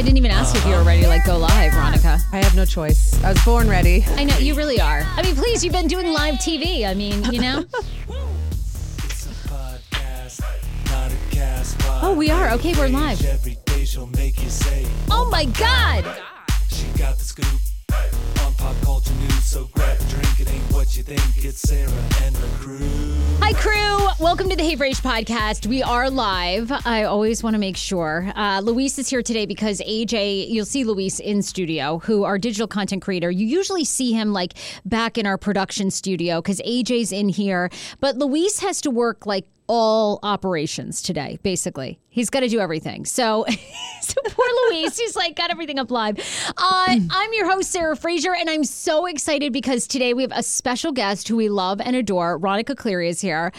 I didn't even ask if you were ready to like go live, Ronica. I have no choice. I was born ready. I know you really are. I mean, please, you've been doing live TV. I mean, you know. oh, we are. Okay, we're live. Oh my God. She got the scoop on pop culture news. So grab a drink. It ain't what you think. It's Sarah and her crew. Hi, crew. Welcome to the Hey Frase podcast. We are live. I always want to make sure. Uh, Luis is here today because AJ, you'll see Luis in studio, who our digital content creator. You usually see him like back in our production studio because AJ's in here. But Luis has to work like all operations today, basically. He's got to do everything. So, so poor Luis, he's like got everything up live. Uh, I'm your host, Sarah Fraser, and I'm so excited because today we have a special guest who we love and adore. Ronica Cleary is here.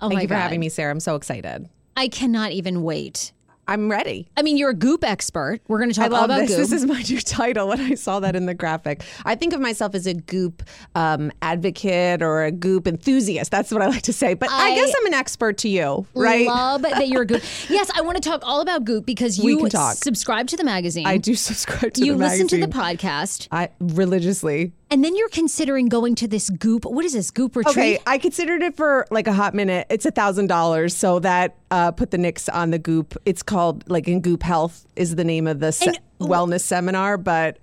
Oh Thank you for God. having me, Sarah. I'm so excited. I cannot even wait. I'm ready. I mean, you're a goop expert. We're going to talk all about this. goop. This is my new title when I saw that in the graphic. I think of myself as a goop um, advocate or a goop enthusiast. That's what I like to say. But I, I guess I'm an expert to you, right? Love that you're a goop. yes, I want to talk all about goop because you subscribe to the magazine. I do subscribe to you the magazine. You listen to the podcast. I religiously. And then you're considering going to this goop. What is this goop retreat? Okay, I considered it for like a hot minute. It's a thousand dollars, so that uh, put the nix on the goop. It's called like in Goop Health is the name of the se- wellness seminar, but.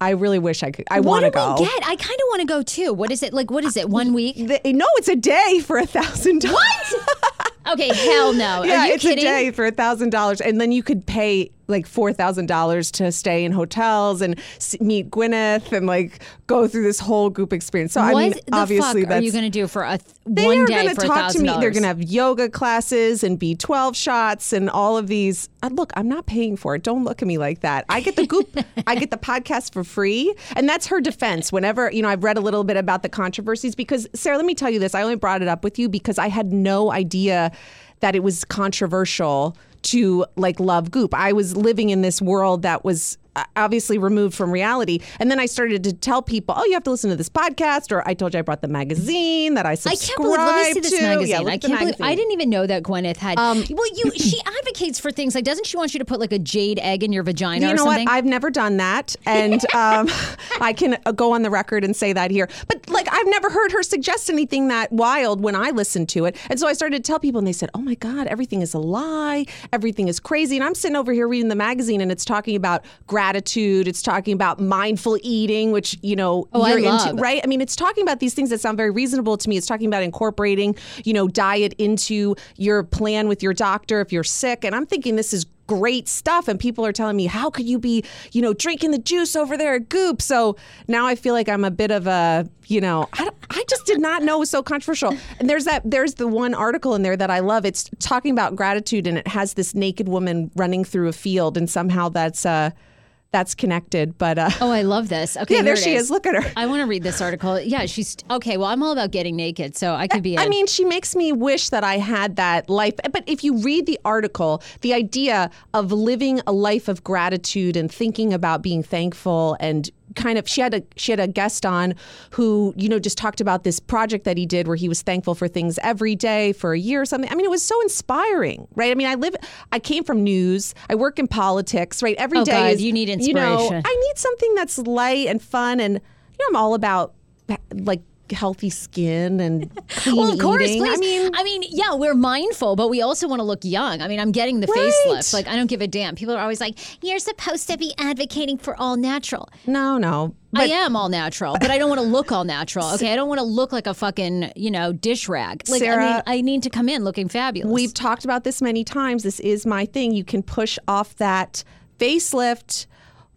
I really wish I could. I want to go. What do I get? I kind of want to go too. What is it like? What is it? One week? The, no, it's a day for a thousand dollars. What? Okay, hell no. yeah, it's kidding? a day for a thousand dollars, and then you could pay like four thousand dollars to stay in hotels and meet Gwyneth and like go through this whole group experience. So what I mean, the obviously fuck that's are you going to do for a th- they one are going to talk to me. They're going to have yoga classes and B12 shots and all of these. Uh, look, I'm not paying for it. Don't look at me like that. I get the goop. I get the podcast for free, and that's her defense. Whenever you know, I've read a little bit about the controversies because Sarah, let me tell you this. I only brought it up with you because I had no idea that it was controversial to like love goop. I was living in this world that was uh, obviously removed from reality. And then I started to tell people, "Oh, you have to listen to this podcast." Or I told you I brought the magazine that I I subscribe can't believe. Let me see this to. magazine. Yeah, I can't believe. magazine. Um, I didn't even know that Gwyneth had. well, you. She advocates for things like doesn't she want you to put like a jade egg in your vagina You know what? I've never done that, and um, I can uh, go on the record and say that here. But like, I've never heard her suggest anything that wild when I listened to it, and so I started to tell people, and they said, "Oh my God, everything is a lie. Everything is crazy." And I'm sitting over here reading the magazine, and it's talking about gratitude. It's talking about mindful eating, which you know Oh, I you're love. into, right? I mean, it's talking about these things that sound very reasonable to me. It's talking about incorporating, you know, diet into your plan with your doctor if you're sick. And I'm thinking this is great stuff. And people are telling me, how could you be, you know, drinking the juice over there at Goop? So now I feel like I'm a bit of a, you know, I, I just did not know it was so controversial. And there's that, there's the one article in there that I love. It's talking about gratitude and it has this naked woman running through a field and somehow that's, uh, that's connected. But, uh, oh, I love this. Okay, yeah, there she is. Look at her. I want to read this article. Yeah, she's okay. Well, I'm all about getting naked, so I could be. a- I mean, she makes me wish that I had that life. But if you read the article, the idea of living a life of gratitude and thinking about being thankful and kind of she had a she had a guest on who you know just talked about this project that he did where he was thankful for things every day for a year or something. I mean, it was so inspiring, right? I mean, I live I came from news. I work in politics, right? Every Oh, day God, is you need inspiration. You know. I need something that's light and fun and you know, I'm all about like healthy skin and clean well, of course, eating. please. I mean, yeah, we're mindful, but we also want to look young. I mean, I'm getting the Right. facelift. Like, I don't give a damn. People are always like, "You're supposed to be advocating for all natural." no, no. I am all natural, but I don't want to look all natural. Okay, I don't want to look like a fucking you know dish rag. Like, I mean, Sarah, I need to come in looking fabulous. We've talked about this many times. This is my thing. You can push off that facelift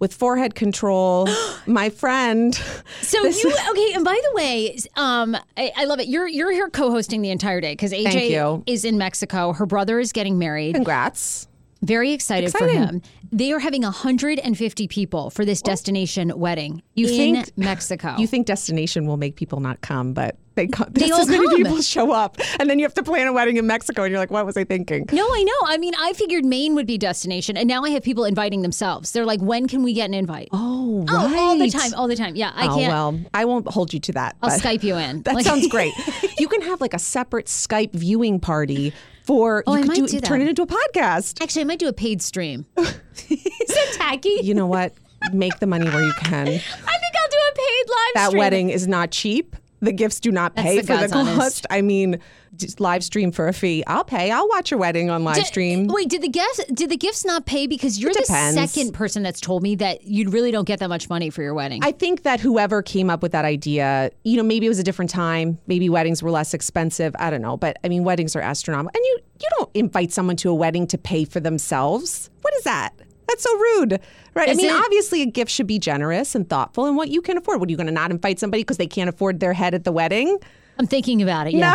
with forehead control. my friend. So you okay? And by the way, um, I, I love it. You're you're here co-hosting the entire day because AJ is in Mexico. Her brother is getting married. Congrats. Very excited Exciting. for him. They are having 150 people for this destination wedding You in think- Mexico. You think destination will make people not come, but they all as many come. people show up, and then you have to plan a wedding in Mexico, and you're like, "What was I thinking?" no, I know. I mean, I figured Maine would be destination, and now I have people inviting themselves. They're like, "When can we get an invite?" Oh, Oh, right. all the time, all the time. Yeah, I Oh, can't. well, I won't hold you to that. I'll Skype you in. That Like- sounds great. you can have like a separate Skype viewing party for. Oh, you I could might do, do that. turn it into a podcast. Actually, I might do a paid stream. is that tacky? You know what? Make the money where you can. I think I'll do a paid live That stream. wedding is not cheap. The gifts do not That's pay the for the God's honest. cost. I mean, just live stream for a fee. I'll pay. I'll watch your wedding on live Did- stream. Wait, did the gifts did the gifts not pay because you're the second person that's told me that you really don't get that much money for your wedding. I think that whoever came up with that idea, you know, maybe it was a different time. Maybe weddings were less expensive. I don't know, but I mean, weddings are astronomical, and you you don't invite someone to a wedding to pay for themselves. What is that? That's so rude, right? Is I mean, it? obviously, a gift should be generous and thoughtful, and what you can afford. What are you going to not invite somebody because they can't afford their head at the wedding? I'm thinking about it. Yeah.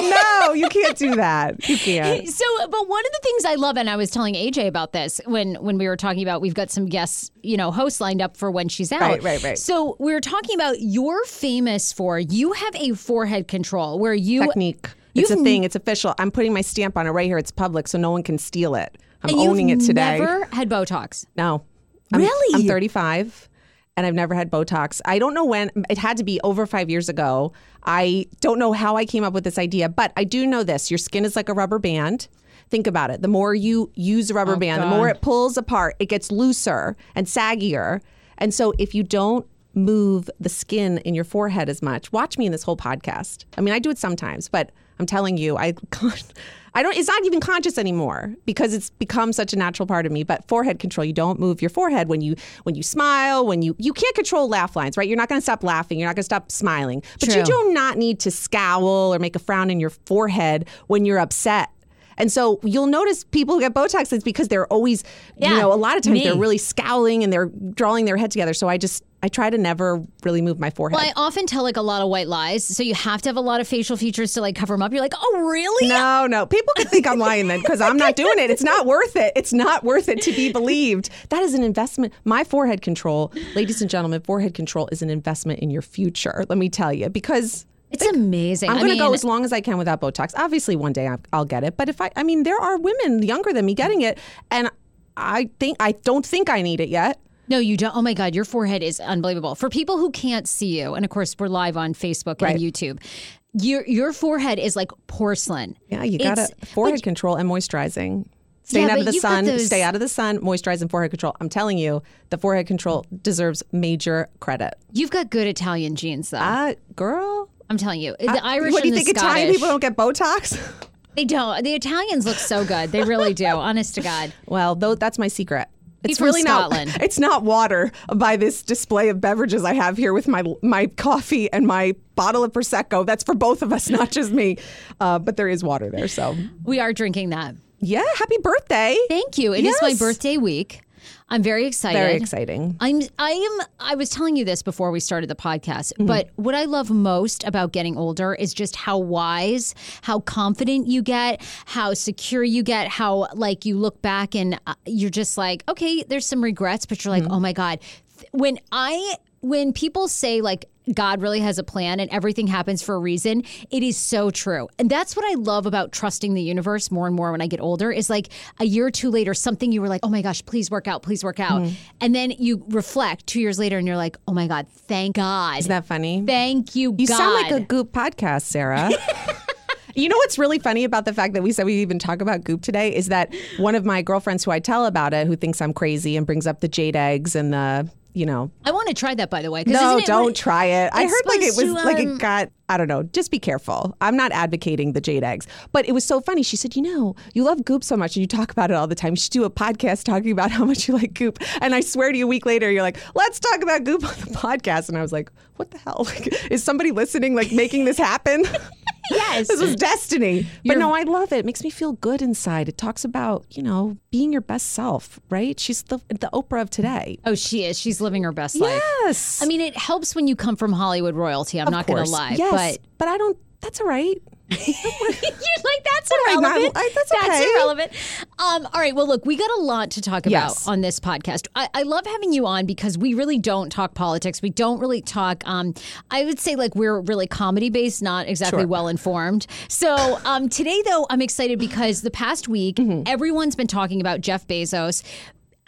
No, no, you can't do that. You can't. So, but one of the things I love, and I was telling AJ about this when when we were talking about we've got some guests, you know, hosts lined up for when she's out. Right, right, right. So we were talking about you're famous for you have a forehead control where you Technique. It's a thing. It's official. I'm putting my stamp on it right here. It's public, so no one can steal it. I'm and owning it today. Never had Botox. No. I'm, Really? I'm 35 and I've never had Botox. I don't know when. It had to be over five years ago. I don't know how I came up with this idea, but I do know this. Your skin is like a rubber band. Think about it. The more you use a rubber Oh, band, the more it pulls apart, it gets looser and saggier. And so if you don't move the skin in your forehead as much, watch me in this whole podcast. I mean, I do it sometimes, but I'm telling you, I I don't it's not even conscious anymore because it's become such a natural part of me. But forehead control, you don't move your forehead when you when you smile, when you you can't control laugh lines, right? You're not gonna stop laughing, you're not gonna stop smiling. But you do not need to scowl or make a frown in your forehead when you're upset. And so you'll notice people who get Botox, it's because they're always, Yeah, you know, a lot of times me. they're really scowling and they're drawing their head together. So I just, I try to never really move my forehead. Well, I often tell like a lot of white lies, so you have to have a lot of facial features to like cover them up. You're like, oh, really? No, no. People could think I'm lying then because I'm not doing it. It's not worth it. It's not worth it to be believed. That is an investment. My forehead control, ladies and gentlemen, forehead control is an investment in your future. Let me tell you, because It's amazing. I'm going to go as long as I can without Botox. Obviously, one day I- I'll get it. But if I, I mean, there are women younger than me getting it, and I think I don't think I need it yet. No, you don't. Oh my God, your forehead is unbelievable. For people who can't see you, and of course we're live on Facebook Right. and YouTube, your your forehead is like porcelain. Yeah, you got to forehead control and moisturizing. Staying Yeah, out of the sun, those- stay out of the sun, moisturize and forehead control. I'm telling you, the forehead control deserves major credit. You've got good Italian genes, though. Uh, girl, I'm telling you, the Irish what do you and the think Scottish. Italian people don't get Botox? They don't. The Italians look so good. They really do. honest to God. well, though that's my secret. It's from really Scotland. not. It's not water by this display of beverages I have here with my my coffee and my bottle of prosecco. That's for both of us, not just me. Uh, but there is water there, so We are drinking that. yeah. Happy birthday! Thank you. It is my birthday week. I'm very excited. Very exciting. I'm I am I was telling you this before we started the podcast, Mm-hmm. but what I love most about getting older is just how wise, how confident you get, how secure you get, how like you look back and uh, you're just like, okay, there's some regrets, but you're like, Mm-hmm. oh my god. When I when people say like God really has a plan and everything happens for a reason, it is so true. And that's what I love about trusting the universe more and more when I get older is like a year or two later, something you were like, oh my gosh, please work out, please work out. Mm-hmm. And then you reflect two years later and you're like, oh my God, thank God. Isn't that funny? thank you, You God. sound like a Goop podcast, Sarah. you know what's really funny about the fact that we said we even talk about Goop today is that one of my girlfriends who I tell about it, who thinks I'm crazy and brings up the jade eggs and the, you know, I want to try that by the way. no, don't try it. I heard like it was to, like um, it got. I don't know. Just be careful. I'm not advocating the jade eggs, but it was so funny. She said, "You know, you love Goop so much, and you talk about it all the time. You should do a podcast talking about how much you like Goop." And I swear to you, a week later, you're like, "Let's talk about Goop on the podcast." And I was like, "What the hell? Like, is somebody listening? Like making this happen?" Yes. this was destiny. But You're- no, I love it. It makes me feel good inside. It talks about, you know, being your best self, right? She's the the Oprah of today. Oh, she is. She's living her best life. Yes. I mean, it helps when you come from Hollywood royalty. I'm Of not going to lie. Yes, But but I don't. That's all right. You're like that's What am I not- irrelevant. I- that's okay. irrelevant. Um, all right. Well, look, we got a lot to talk about Yes. on this podcast. I, I love having you on because we really don't talk politics. We don't really talk. Um, I would say like we're really comedy based, not exactly Sure. well informed. So um, today, though, I'm excited because the past week Mm-hmm. everyone's been talking about Jeff Bezos.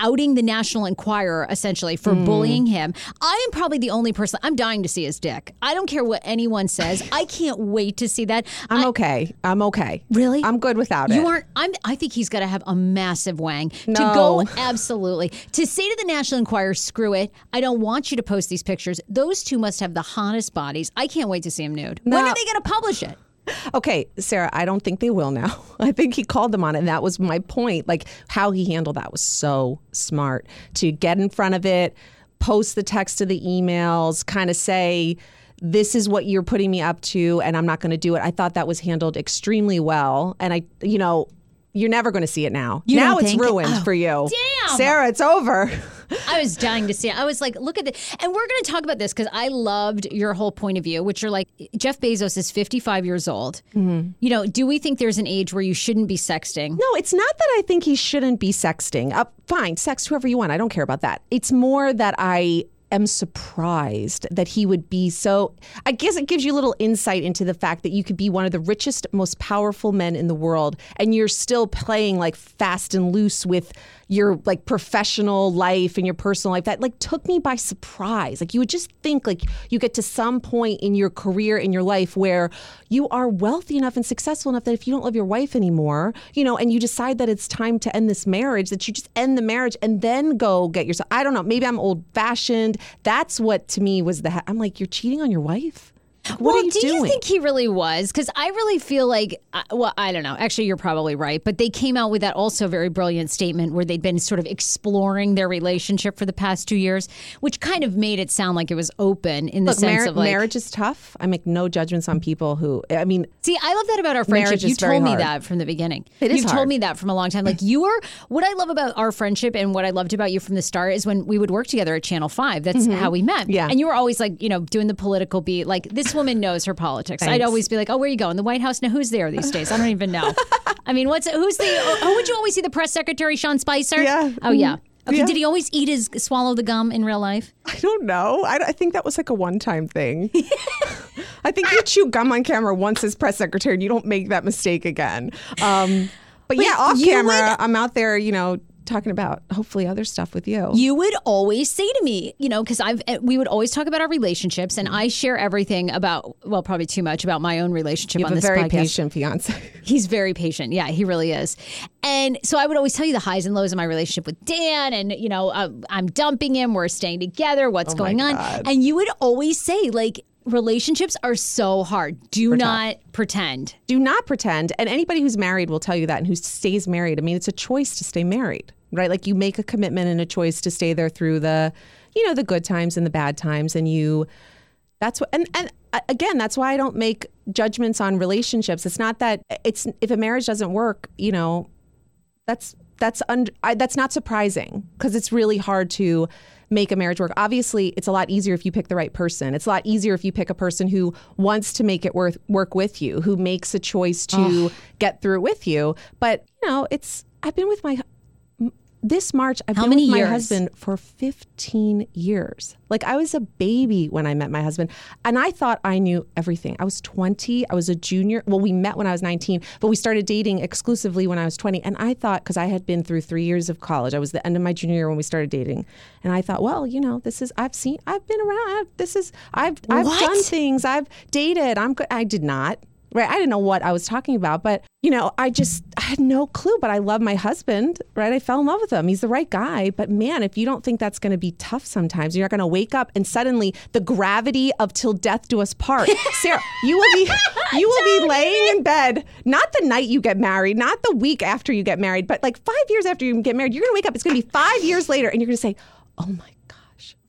Outing the National Enquirer essentially for Mm. bullying him. I am probably the only person. I'm dying to see his dick. I don't care what anyone says. I can't wait to see that. I'm okay. I'm okay. Really? I'm good without it. You aren't. I'm. I think he's got to have a massive wang to go. Absolutely. To say to the National Enquirer, "Screw it! I don't want you to post these pictures." Those two must have the hottest bodies. I can't wait to see him nude. When are they going to publish it? Okay, Sarah, I don't think they will now. I think he called them on it. And that was my point. Like how he handled that was so smart to get in front of it, post the text to the emails, kind of say, this is what you're putting me up to, and I'm not going to do it. I thought that was handled extremely well. And I, you know, you're never going to see it now. You now it's ruined Oh, for you. damn. Sarah, it's over. I was dying to see it. I was like, look at this. And we're going to talk about this because I loved your whole point of view, which you're like, Jeff Bezos is 55 years old. Mm-hmm. You know, do we think there's an age where you shouldn't be sexting? No, it's not that I think he shouldn't be sexting. Uh, fine, sex whoever you want. I don't care about that. It's more that I am surprised that he would be so. I guess it gives you a little insight into the fact that you could be one of the richest, most powerful men in the world, and you're still playing like fast and loose with your like professional life and your personal life. That like took me by surprise. Like you would just think like you get to some point in your career in your life where you are wealthy enough and successful enough that if you don't love your wife anymore, you know, and you decide that it's time to end this marriage, that you just end the marriage and then go get yourself. I don't know. Maybe I'm old fashioned. That's what to me was the. I'm like, you're cheating on your wife. What well, are you do doing? you think he really was? Because I really feel like, uh, well, I don't know. Actually, you're probably right. But they came out with that also very brilliant statement where they'd been sort of exploring their relationship for the past two years, which kind of made it sound like it was open in the Look, sense mar- of like. marriage is tough. I make no judgments on people who. I mean, See, I love that about our friendship. You told me hard. that from the beginning. It is You've told me that from a long time. Like you are what I love about our friendship and what I loved about you from the start is when we would work together at Channel 5. That's how we met. Mm-hmm. Yeah. And you were always like, you know, doing the political beat. Like this woman knows her politics. I'd Thanks. always be like, "Oh, where you going? The White House? Now who's there these days? I don't even know." I mean, what's who's the who would you always see the press secretary Sean Spicer? Yeah. Oh yeah. Okay, Yeah. did he always eat his swallow the gum in real life? I don't know. I, I think that was like a one time thing. I think you chew gum on camera once as press secretary and you don't make that mistake again. Um, but, yeah, off camera, I'm out there, you know, talking about hopefully other stuff with you. you would always say to me, you know, because I've we would always talk about our relationships, and I share everything about well, probably too much about my own relationship You on have a this very podcast. patient fiance. He's very patient. Yeah, he really is. And so I would always tell you the highs and lows of my relationship with Dan, and you know, uh, I'm dumping him. We're staying together. What's going on? And you would always say like. Relationships are so hard. Do not pretend. Do not pretend. And anybody who's married will tell you that and who stays married. I mean, it's a choice to stay married, right? Like you make a commitment and a choice to stay there through the, you know, the good times and the bad times. And you, that's what, and, and uh, again, that's why I don't make judgments on relationships. It's not that it's, if a marriage doesn't work, you know, that's that's un- I, that's not surprising because it's really hard to make a marriage work. Obviously, it's a lot easier if you pick the right person. It's a lot easier if you pick a person who wants to make it worth work with you, who makes a choice to get through it with you. But you know, it's I've been with my this March. I've How been many with my years? husband for 15 years. Like I was a baby when I met my husband, and I thought I knew everything. I was 20. I was a junior. Well, we met when I was 19, but we started dating exclusively when I was 20. And I thought because I had been through three years of college, I was the end of my junior year when we started dating, and I thought, well, you know, this is I've seen, I've been around. I've, this is I've I've What? done things. I've dated. I'm good. I did not. Right. I didn't know what I was talking about, but you know, I just I had no clue, but I love my husband, right? I fell in love with him. He's the right guy. But man, if you don't think that's going to be tough sometimes, you're not going to wake up and suddenly the gravity of till death do us part. Sarah, you will be you will be laying in bed, not the night you get married, not the week after you get married, but like 5 years after you get married, you're going to wake up. It's going to be 5 years later and you're going to say, "Oh my gosh."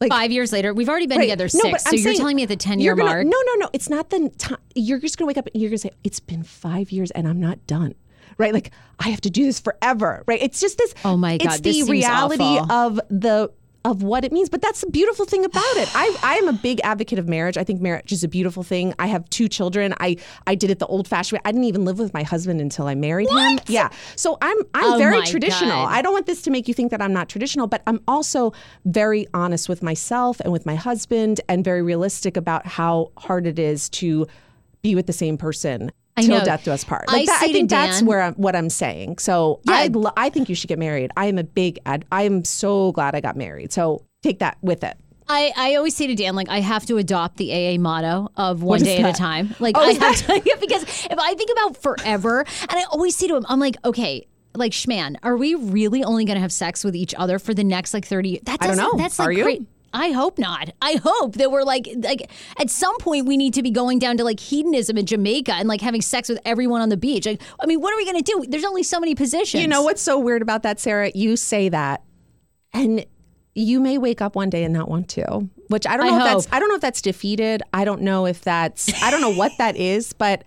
Like Five years later, we've already been Right. together No, six. but so I'm you're saying telling me at the 10 year gonna- mark. No, no, no. It's not the time. You're just going to wake up and you're going to say, it's been five years and I'm not done. Right? Like, I have to do this forever. Right? It's just this. Oh my God, It's the reality awful. of the. Of what it means, but that's the beautiful thing about it. I I am a big advocate of marriage. I think marriage is a beautiful thing. I have two children. I I did it the old fashioned way. I didn't even live with my husband until I married him. Yeah. So I'm I'm Oh very traditional. God. I don't want this to make you think that I'm not traditional, but I'm also very honest with myself and with my husband and very realistic about how hard it is to be with the same person till death do us part. I Like that, I say to think that's where I'm, what I'm saying. So Yeah. I lo- I think you should get married. I am a big ad- I am so glad I got married. So take that with it. I, I always say to Dan, like, I have to adopt the AA motto of one day at a time. Like, Oh, I have to, because if I think about forever, and I always say to him, I'm like, okay, like, Schman, are we really only going to have sex with each other for the next like 30 years? That I don't know. That's Are like you? great. I hope not. I hope that we're like like at some point we need to be going down to like hedonism in Jamaica and like having sex with everyone on the beach. Like, I mean, what are we going to do? There's only so many positions. You know what's so weird about that, Sarah? You say that, and you may wake up one day and not want to. Which I don't I know if that's. I don't know if that's defeated. I don't know if that's I don't know what that is. But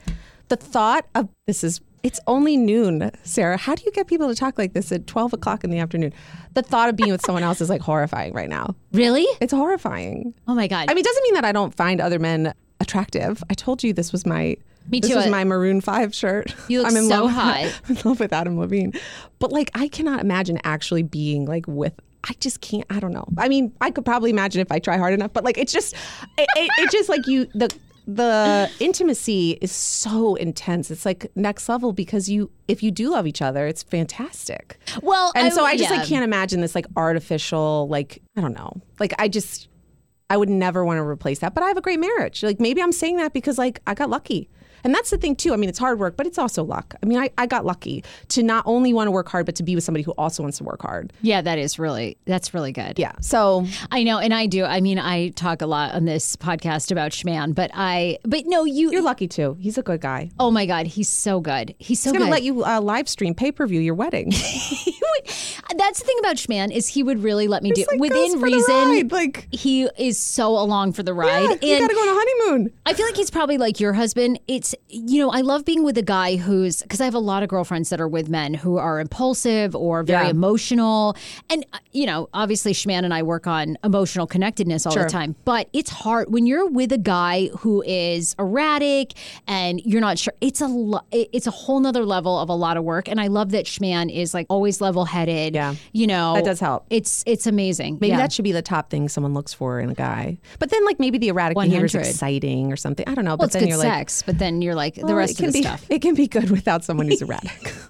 the thought of this is it's only noon, Sarah. How do you get people to talk like this at twelve o'clock in the afternoon? The thought of being with someone else is like horrifying right now. Really? It's horrifying. Oh my god. I mean, it doesn't mean that I don't find other men attractive. I told you this was my Me too. this was my Maroon Five shirt. You look I'm in so love hot. in love with Adam Levine, but like I cannot imagine actually being like with. I just can't. I don't know. I mean, I could probably imagine if I try hard enough, but like it's just, it, it, it just like you the the intimacy is so intense. It's like next level because you if you do love each other, it's fantastic. well, And so I just yeah. like can't imagine this like artificial like I don't know. Like I just I would never want to replace that. But I have a great marriage. Like maybe I'm saying that because like I got lucky. And that's the thing too. I mean, it's hard work, but it's also luck. I mean, I, I got lucky to not only want to work hard, but to be with somebody who also wants to work hard. Yeah, that is really that's really good. Yeah. So I know, and I do. I mean, I talk a lot on this podcast about Schman, but I, but no, you. you're lucky too. He's a good guy. oh my God, he's so good. He's so good. He's gonna good. let you uh, live stream pay per view your wedding. Would- that's the thing about Schman is he would really let me do like, goes within for the reason. ride, like- he is so along for the ride, yeah, you and gotta go on a honeymoon. I feel like he's probably like your husband. It's you know, I love being with a guy who's because I have a lot of girlfriends that are with men who are impulsive or very Yeah. emotional, and uh, you know, obviously Schman and I work on emotional connectedness all Sure. the time. But it's hard when you're with a guy who is erratic and you're not sure. It's a lo- it- it's a whole nother level of a lot of work, and I love that Schman is like always level headed. Yeah. you know, That does help. It's it's amazing. Maybe Yeah. that should be the top thing someone looks for in a guy. But then, like maybe the erratic behavior is exciting or something. I don't know. well, but it's then good you're like, sex, but then you're like the well, rest it can of the be, stuff. It can be good without someone who's erratic.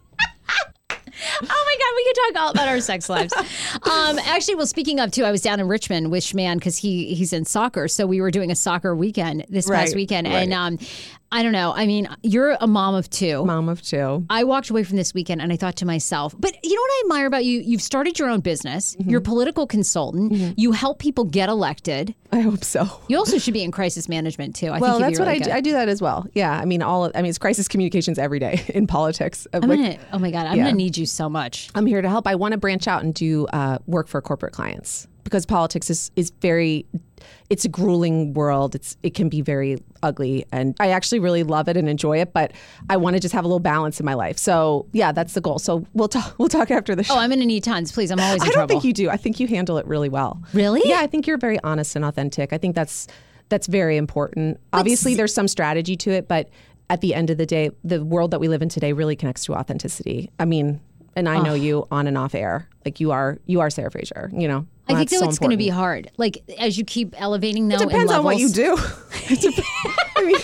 Oh my God, we could talk all about our sex lives. Um, actually, well, speaking of too, I was down in Richmond with Schman because he he's in soccer, so we were doing a soccer weekend this past weekend, right. and um, I don't know. I mean, you're a mom of two. Mom of two. I walked away from this weekend and I thought to myself, but you know what I admire about you? You've started your own business. Mm-hmm. You're a political consultant. You help people get elected. I hope so. You also should be in crisis management too. I Well, think that's be what really I do. I do that as well. Yeah, I mean, all. Of, I mean, it's crisis communications every day in politics. I'm Like, gonna, oh my God, I'm Yeah. gonna need you so much. I'm here to help. I want to branch out and do uh, work for corporate clients because politics is is very. It's a grueling world. It's it can be very ugly, and I actually really love it and enjoy it. But I want to just have a little balance in my life. So yeah, that's the goal. So we'll talk. We'll talk after the oh, show. Oh, I'm gonna need tons. Please, I'm always in I don't trouble. think you do. I think you handle it really well. Really? Yeah, I think you're very honest and authentic. I think that's that's very important. Obviously, there's some strategy to it, but at the end of the day, the world that we live in today really connects to authenticity. I mean, and I know you on and off air. Like you are, you are Sarah Fraser. You know, I think though so it's going to be hard. Like as you keep elevating now. It depends on what you do. Dep- I mean,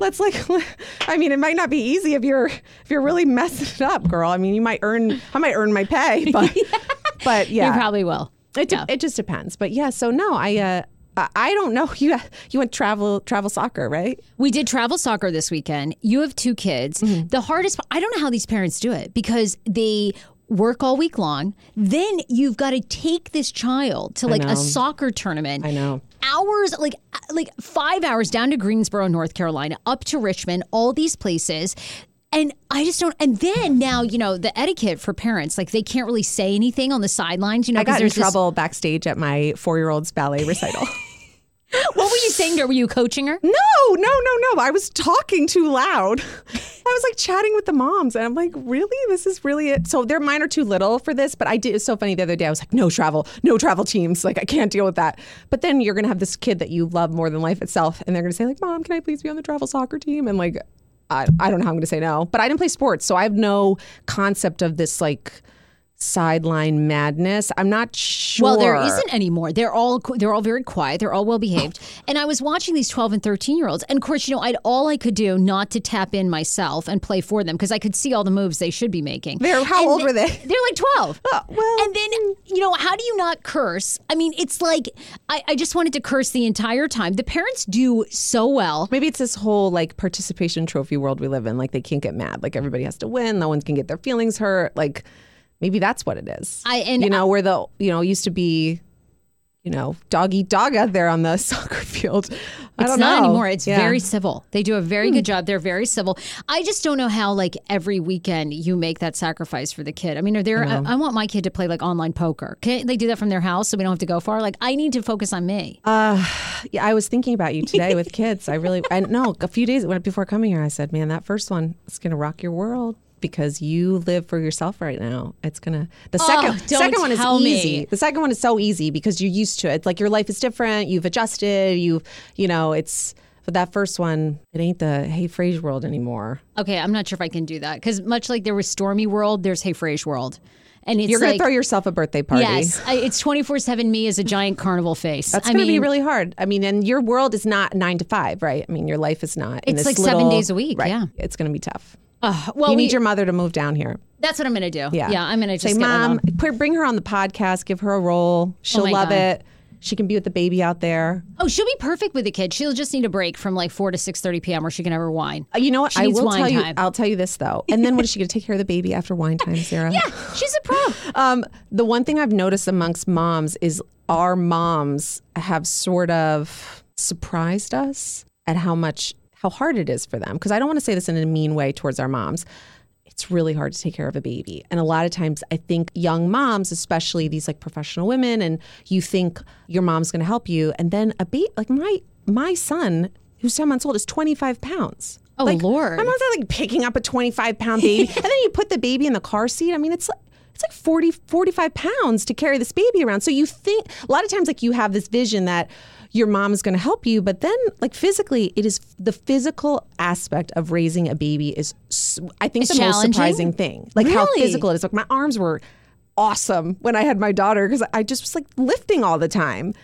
let's like. I mean, it might not be easy if you're if you're really messing it up, girl. I mean, you might earn. I might earn my pay, but but yeah, You probably will. It, de- Yeah. it just depends. But yeah, so no, I uh, I- I don't know. You you went travel travel soccer, right? We did travel soccer this weekend. You have two kids. Mm-hmm. The hardest, I don't know how these parents do it because they work all week long. Then you've got to take this child to like a soccer tournament. I know. Hours, like like five hours down to Greensboro, North Carolina, up to Richmond, all these places. And I just don't. And then now, you know, the etiquette for parents, like they can't really say anything on the sidelines. You know, I 'cause got in there's this- trouble backstage at my four year old's ballet recital. What were you saying to her? Were you coaching her? no, no, no, no. I was talking too loud. I was like chatting with the moms, and I'm like, really? This is really it. So their mine are too little for this, but I did. It's so funny. The other day, I was like, no travel, no travel teams. Like I can't deal with that. But then you're gonna have this kid that you love more than life itself, and they're gonna say like, mom, can I please be on the travel soccer team? And like, I, I don't know how I'm gonna say no. But I didn't play sports, so I have no concept of this like sideline madness. I'm not sure. Well, there isn't anymore. They're all they're all very quiet. They're all well behaved. and I was watching these 12 and 13 year olds, and of course, you know, I'd all I could do not to tap in myself and play for them because I could see all the moves they should be making. They're- how And old were they? They're like 12. Oh, well, and then you know, how do you not curse? I mean, it's like I, I just wanted to curse the entire time. The parents do so well. Maybe it's this whole like participation trophy world we live in. Like they can't get mad. Like everybody has to win. No one can get their feelings hurt. Like maybe that's what it is. I- and you know where the you know used to be, you know, dog eat dog out there on the soccer field. I It's don't not know. anymore. It's Yeah. Hmm. very civil. They do a very good job. They're very civil. I just don't know how, like, every weekend you make that sacrifice for the kid. I mean, are there, I, I want my kid to play like online poker. Can't they do that from their house so we don't have to go far? Like, I need to focus on me. Uh, Yeah, I was thinking about you today with kids. I really, I no, a few days before coming here, I said, man, that first one is gonna rock your world. Because you live for yourself right now, it's gonna. The oh, second, Oh, don't second one is me. easy. The second one is so easy because you're used to it. Like your life is different. You've adjusted. You've you know, it's. But that first one, it ain't the Hey Frase world anymore. Okay, I'm not sure if I can do that because much like there was Stormiworld, there's Hey Frase World. And it's You're gonna like, throw yourself a birthday party. yes, I, it's 24 7 me as a giant carnival face. That's I going to be mean, really hard. I mean, and your world is not nine to five, right? I mean, your life is not. in It's like seven days a week, Right. yeah. It's going to be tough. Uh, well, you we- need your mother to move down here. that's what I'm going to do. Yeah. Yeah, I'm going to just say, mom, bring her on the podcast, give her a role. She'll my love God. it. She can be with the baby out there. Oh, she'll be perfect with the kid. She'll just need a break from like four to six thirty p.m. where she can have her wine. Uh, You know what? She I needs will wine tell you. I'll tell you this though. And then what is she going to take care of the baby after wine time, Sarah? Yeah, she's a pro. Um, the one thing I've noticed amongst moms is our moms have sort of surprised us at how much how hard it is for them. Because I don't want to say this in a mean way towards our moms. It's really hard to take care of a baby. And a lot of times I think young moms, especially these like professional women, and you think your mom's gonna help you. And then a baby like my my son, who's 10 months old, is 25 pounds. Oh, Like, Lord. My mom's not like picking up a 25 pound baby. and then you put the baby in the car seat. I mean, it's like, it's like 40, 45 pounds to carry this baby around. So you think, a lot of times, like you have this vision that your mom is going to help you, but then, like physically, it is the physical aspect of raising a baby is, I think, It's the most surprising thing. Like how physical it is. Like my arms were awesome when I had my daughter because I just was like lifting all the time.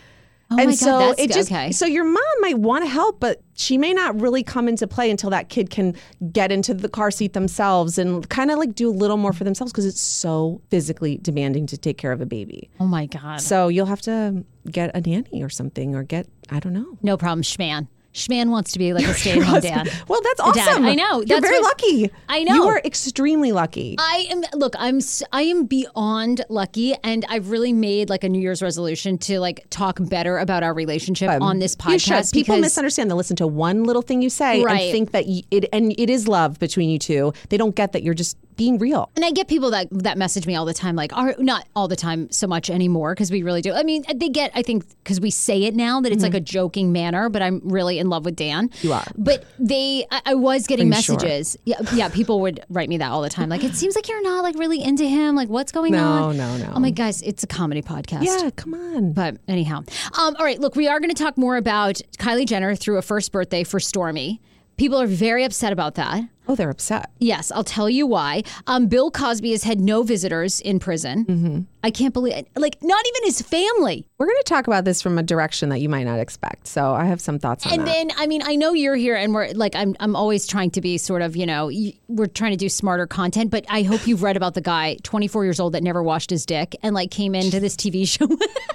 Oh and God, so it just Okay. so your mom might want to help, but she may not really come into play until that kid can get into the car seat themselves and kind of like do a little more for themselves because it's so physically demanding to take care of a baby. Oh my god. So you'll have to get a nanny or something or get I don't know. No problem, Schman. Schman wants to be like a stay-at-home dad. Well, that's A dad. awesome. I know. You're That's very lucky. I know. You are extremely lucky. I am look, I'm I am beyond lucky and I've really made like a New Year's resolution to like talk better about our relationship on this Um, You should. podcast People misunderstand. They listen to one little thing you say Right. and think that y it and it is love between you two. They don't get that you're just being real. and I get people that that message me all the time, like, are not all the time so much anymore because we really do. I mean, they get, I think, because we say it now that it's like a joking manner, but I'm really in love with Dan. You are. But they, I, I was getting you sure? messages. Yeah, yeah, people would write me that all the time. Like, it seems like you're not like really into him. Like, what's going No, on? no, no. I'm like, guys, it's a comedy podcast. Yeah, come on. But anyhow, um, all right. Look, we are going to talk more about Kylie Jenner through a first birthday for Stormi. People are very upset about that. Oh, they're upset. Yes, I'll tell you why. Um, Bill Cosby has had no visitors in prison. Mm-hmm. I can't believe, like, not even his family. We're going to talk about this from a direction that you might not expect. So I have some thoughts on that. And that. then, I mean, I know you're here, and we're like, I'm, I'm always trying to be sort of, you know, we're trying to do smarter content. But I hope you've read about the guy, 24 years old, that never washed his dick, and like came into this TV show.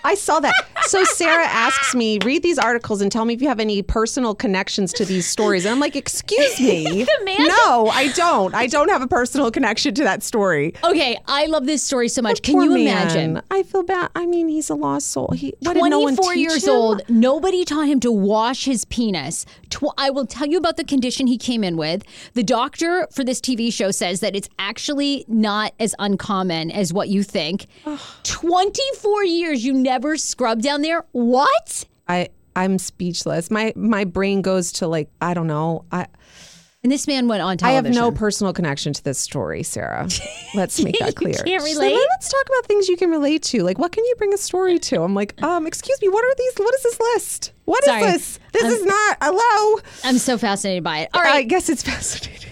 I saw that. So Sarah asks me, read these articles and tell me if you have any personal connections to these stories. And I'm like, excuse me. The man- No, I don't. I don't have a personal connection to that story. okay, I love this story so much. Can you man. imagine? I feel bad. I mean, he's a lost soul. He what, did no one 24 teach years him? old. Nobody taught him to wash his penis. Tw- I will tell you about the condition he came in with. The doctor for this TV show says that it's actually not as uncommon as what you think. 24 years you never scrubbed down there? What? I I'm speechless. My my brain goes to like I don't know. I And this man went on to I have no personal connection to this story, Sarah. Let's make that You clear. can't relate? like, "Well, let's talk about things you can relate to. Like, what can you bring a story to? I'm like, um, excuse me, what are these? What is this list? What is Sorry. this? This is not. Hello. I'm so fascinated by it. All right. I guess it's fascinating.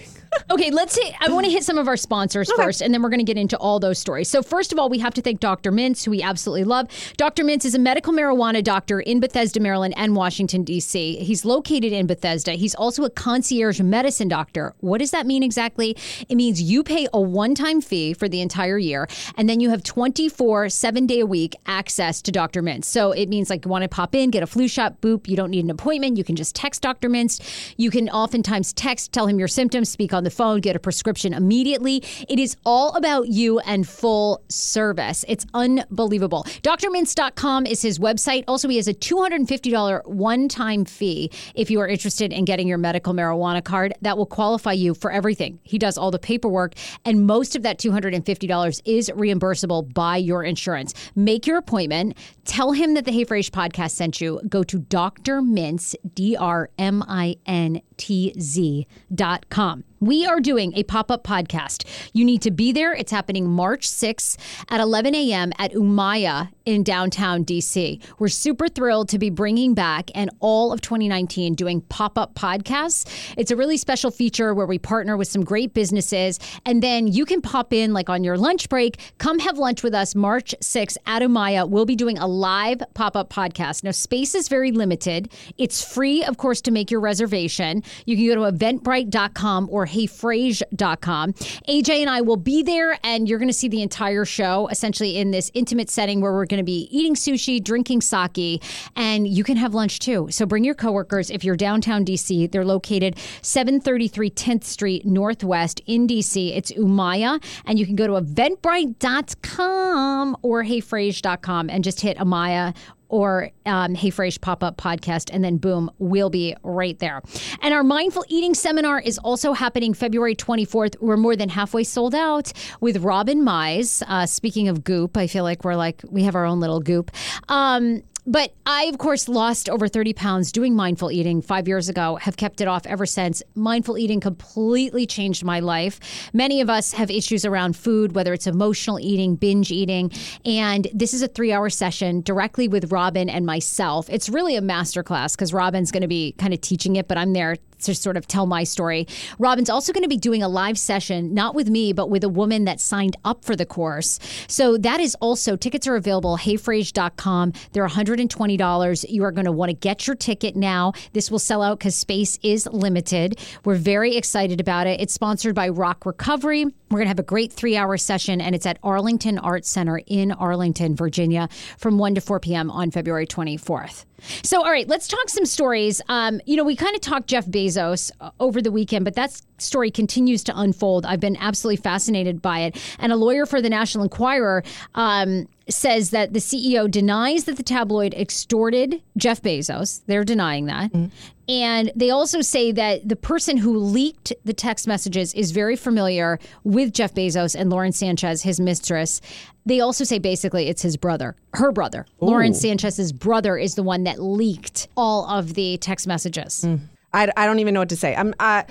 Okay, let's hit. I want to hit some of our sponsors first, and then we're going to get into all those stories. So, first of all, we have to thank Dr. Mintz, who we absolutely love. Dr. Mintz is a medical marijuana doctor in Bethesda, Maryland, and Washington, D.C. He's located in Bethesda. He's also a concierge medicine doctor. What does that mean exactly? It means you pay a one time fee for the entire year, and then you have 24, seven day a week access to Dr. Mintz. So, it means like you want to pop in, get a flu shot, boop. You don't need an appointment. You can just text Dr. Mintz. You can oftentimes text, tell him your symptoms, speak on the phone, get a prescription immediately. It is all about you and full service. It's unbelievable. DrMintz.com is his website. Also, he has a $250 one time fee if you are interested in getting your medical marijuana card. That will qualify you for everything. He does all the paperwork, and most of that $250 is reimbursable by your insurance. Make your appointment. Tell him that the Hey Frase podcast sent you. Go to Dr. Mintz, D R M I N T Z dot com. We are doing a pop up podcast. You need to be there. It's happening March 6th at 11 a.m. at Umaya in downtown DC. We're super thrilled to be bringing back and all of 2019 doing pop up podcasts. It's a really special feature where we partner with some great businesses, and then you can pop in like on your lunch break. Come have lunch with us March 6th at Umaya. We'll be doing a live pop up podcast. Now, space is very limited. It's free, of course, to make your reservation. You can go to eventbrite.com or heyfrase.com. AJ and I will be there, and you're going to see the entire show essentially in this intimate setting where we're going to be eating sushi, drinking sake, and you can have lunch too. So bring your coworkers. If you're downtown DC, they're located 733 10th Street Northwest in DC. It's Umaya, and you can go to eventbrite.com or heyfrase.com and just hit Umaya or um, Hey Frase pop up podcast, and then boom, we'll be right there. And our mindful eating seminar is also happening February 24th. We're more than halfway sold out with Robin Mize. Uh, speaking of goop, I feel like we're like, we have our own little goop. Um, but I, of course, lost over 30 pounds doing mindful eating five years ago, have kept it off ever since. Mindful eating completely changed my life. Many of us have issues around food, whether it's emotional eating, binge eating. And this is a three hour session directly with Robin and myself. It's really a masterclass because Robin's going to be kind of teaching it, but I'm there to sort of tell my story. Robin's also going to be doing a live session, not with me, but with a woman that signed up for the course. So that is also, tickets are available, heyfrase.com. They're $120. You are going to want to get your ticket now. This will sell out because space is limited. We're very excited about it. It's sponsored by Rock Recovery. We're going to have a great three hour session, and it's at Arlington Arts Center in Arlington, Virginia, from 1 to 4 p.m. on February 24th. So, all right, let's talk some stories. Um, you know, we kind of talked Jeff Bezos uh, over the weekend, but that story continues to unfold. I've been absolutely fascinated by it. And a lawyer for the National Enquirer um, says that the CEO denies that the tabloid extorted Jeff Bezos. They're denying that. Mm. And they also say that the person who leaked the text messages is very familiar with Jeff Bezos and Lauren Sanchez, his mistress. They also say basically it's his brother, her brother. Ooh. Lauren Sanchez's brother is the one that leaked all of the text messages. Mm. I, I don't even know what to say. I'm, I,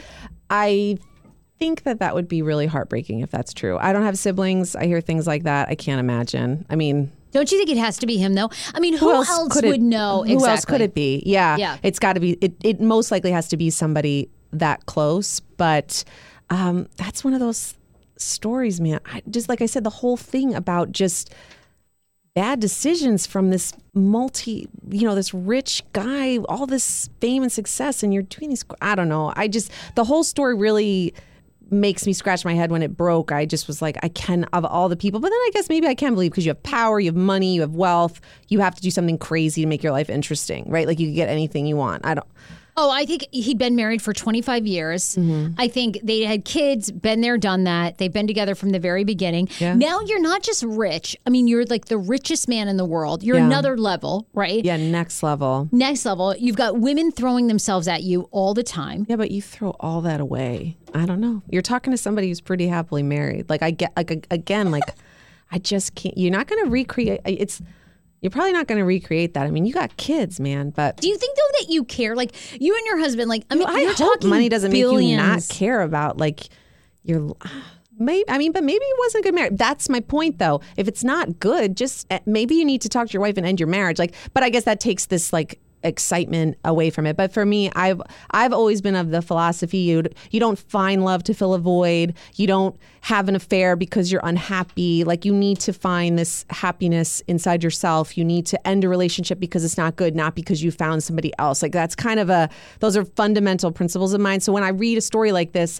I think that that would be really heartbreaking if that's true. I don't have siblings. I hear things like that. I can't imagine. I mean, don't you think it has to be him though? I mean, who, who else, else, would it, know? Who exactly? else could it be? Yeah, yeah. It's got to be. It, it most likely has to be somebody that close. But um, that's one of those stories, man. I, just like I said, the whole thing about just bad decisions from this multi, you know, this rich guy, all this fame and success, and you're doing these. I don't know. I just the whole story really makes me scratch my head when it broke. I just was like, I can of all the people, but then I guess maybe I can believe because you have power, you have money, you have wealth, you have to do something crazy to make your life interesting, right? Like you can get anything you want. I don't. Oh, I think he'd been married for 25 years. Mm-hmm. I think they had kids, been there, done that. They've been together from the very beginning. Yeah. Now you're not just rich. I mean, you're like the richest man in the world. You're yeah. another level, right? Yeah, next level. Next level. You've got women throwing themselves at you all the time. Yeah, but you throw all that away. I don't know. You're talking to somebody who's pretty happily married. Like I get like again like I just can't you're not going to recreate it's you're probably not going to recreate that. I mean, you got kids, man. But do you think though that you care? Like you and your husband, like I mean, I hope talking money doesn't billions. make you not care about like your. Maybe I mean, but maybe it wasn't a good marriage. That's my point, though. If it's not good, just eh, maybe you need to talk to your wife and end your marriage. Like, but I guess that takes this like excitement away from it. But for me, I've I've always been of the philosophy you you don't find love to fill a void. You don't have an affair because you're unhappy. Like you need to find this happiness inside yourself. You need to end a relationship because it's not good, not because you found somebody else. Like that's kind of a those are fundamental principles of mine. So when I read a story like this,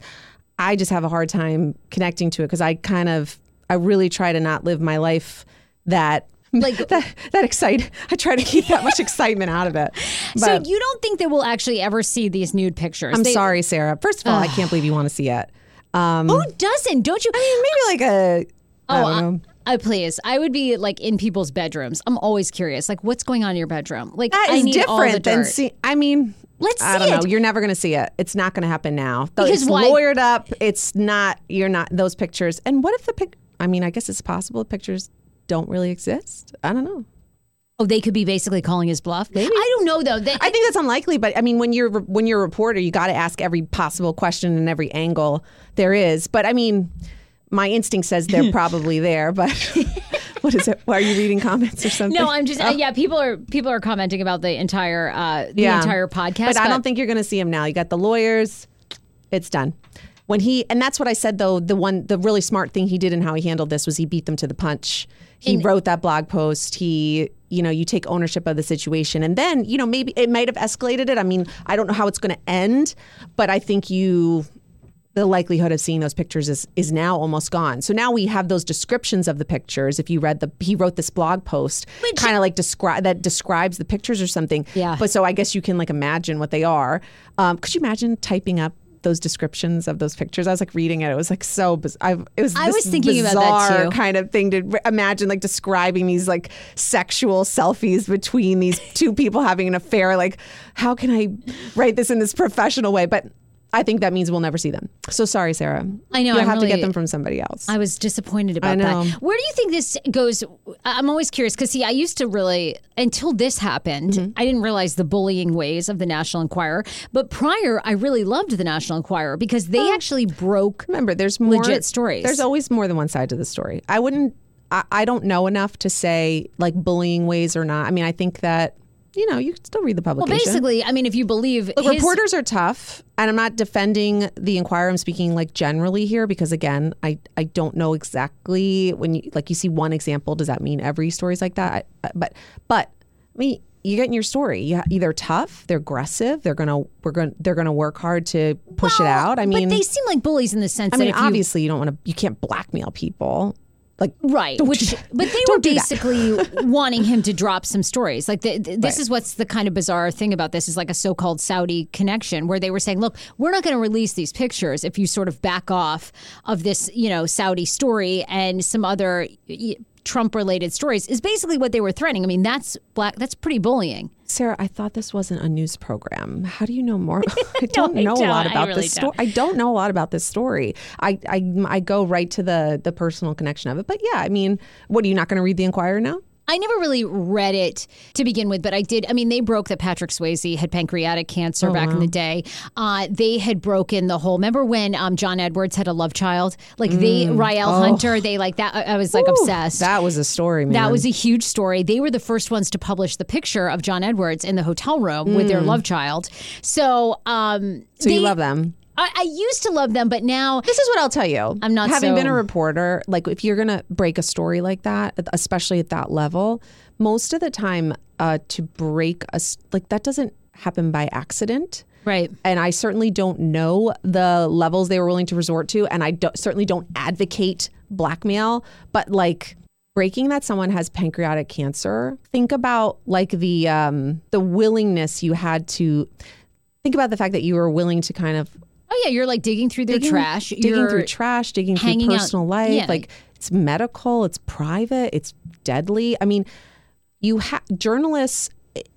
I just have a hard time connecting to it because I kind of I really try to not live my life that like that, that excite. I try to keep that much excitement out of it. But so you don't think that we'll actually ever see these nude pictures? I'm they, sorry, Sarah. First of all, I can't believe you want to see it. Um, Who doesn't? Don't you? I mean, maybe like a. Oh, I don't know. I, please. I would be like in people's bedrooms. I'm always curious, like what's going on in your bedroom. Like that I is different than see. I mean, Let's I don't it. know. You're never going to see it. It's not going to happen now. Because it's why? lawyered up. It's not. You're not those pictures. And what if the pic? I mean, I guess it's possible the pictures don't really exist. I don't know. Oh, they could be basically calling his bluff. Maybe. I don't know though. They, I think that's unlikely, but I mean, when you're when you're a reporter, you got to ask every possible question and every angle there is. But I mean, my instinct says they're probably there. But what is it? Why are you reading comments or something? No, I'm just oh. uh, yeah. People are people are commenting about the entire uh, the yeah. entire podcast. But, but I don't think you're going to see him now. You got the lawyers. It's done when he and that's what I said though the one the really smart thing he did and how he handled this was he beat them to the punch. He wrote that blog post. He you know you take ownership of the situation and then you know maybe it might have escalated it. I mean I don't know how it's going to end, but I think you the likelihood of seeing those pictures is is now almost gone. So now we have those descriptions of the pictures. If you read the, he wrote this blog post, kind of like describe that describes the pictures or something. Yeah. But so I guess you can like imagine what they are. Um, could you imagine typing up? Those descriptions of those pictures, I was like reading it. It was like so. Biz- I, it was. I was thinking about that, too. Kind of thing to re- imagine, like describing these like sexual selfies between these two people having an affair. Like, how can I write this in this professional way? But I think that means we'll never see them. So sorry, Sarah. I know, You'll I'm have to get them from somebody else. I was disappointed about I that. Where do you think this goes? I'm always curious because, see, I used to really, until this happened, Mm-hmm. I didn't realize the bullying ways of the National Enquirer. But prior, I really loved the National Enquirer because they actually broke. Remember, there's more Legit stories. There's always more than one side to the story. I wouldn't. I, I don't know enough to say like bullying ways or not. I mean, I think that you know you can still read the publication. Well, basically, I mean, if you believe Look, his- reporters are tough, and I'm not defending the Enquirer. I'm speaking like generally here because again, I I don't know exactly when you like you see one example. Does that mean every story's like that? I, but but I mean, you get in your story. You, they're tough. They're aggressive. They're gonna we're gonna they're gonna work hard to push it out. I mean, but they seem like bullies in the sense I that mean, if you obviously you don't want to. You can't blackmail people. Like Right, which but they were basically wanting him to drop some stories. Like the, th- this is what's the kind of bizarre thing about this is like a so-called Saudi connection where they were saying, "Look, we're not going to release these pictures if you sort of back off of this, you know, Saudi story and some other y- Trump-related stories." Is basically what they were threatening. I mean, that's black. That's pretty bullying. Sarah, I thought this wasn't a news program. How do you know more? I don't I know a don't. lot about really this story. I don't know a lot about this story. I, I I go right to the the personal connection of it. But yeah, I mean, what are you not going to read the Enquirer now? I never really read it to begin with, but I did. I mean, they broke that Patrick Swayze had pancreatic cancer back in the day. Uh, they had broken the whole. Remember when um, John Edwards had a love child? Like they, Rielle Hunter, they like that. I, was like obsessed. That was a story, man. That was a huge story. They were the first ones to publish the picture of John Edwards in the hotel room with their love child. So, um, so you love them. I, I used to love them, but now This is what I'll tell you. I'm not having so- been a reporter. Like, if you're gonna break a story like that, especially at that level, most of the time, uh, to break a like that doesn't happen by accident. right. and I certainly don't know the levels they were willing to resort to, and I don't, certainly don't advocate blackmail. But like breaking that someone has pancreatic cancer, think about like the um, the willingness you had to think about the fact that you were willing to kind of Oh yeah, you're like digging through their digging- trash. digging you're, through trash, digging through hanging out- personal life. yeah. Like it's medical, it's private, it's deadly. I mean, you have journalists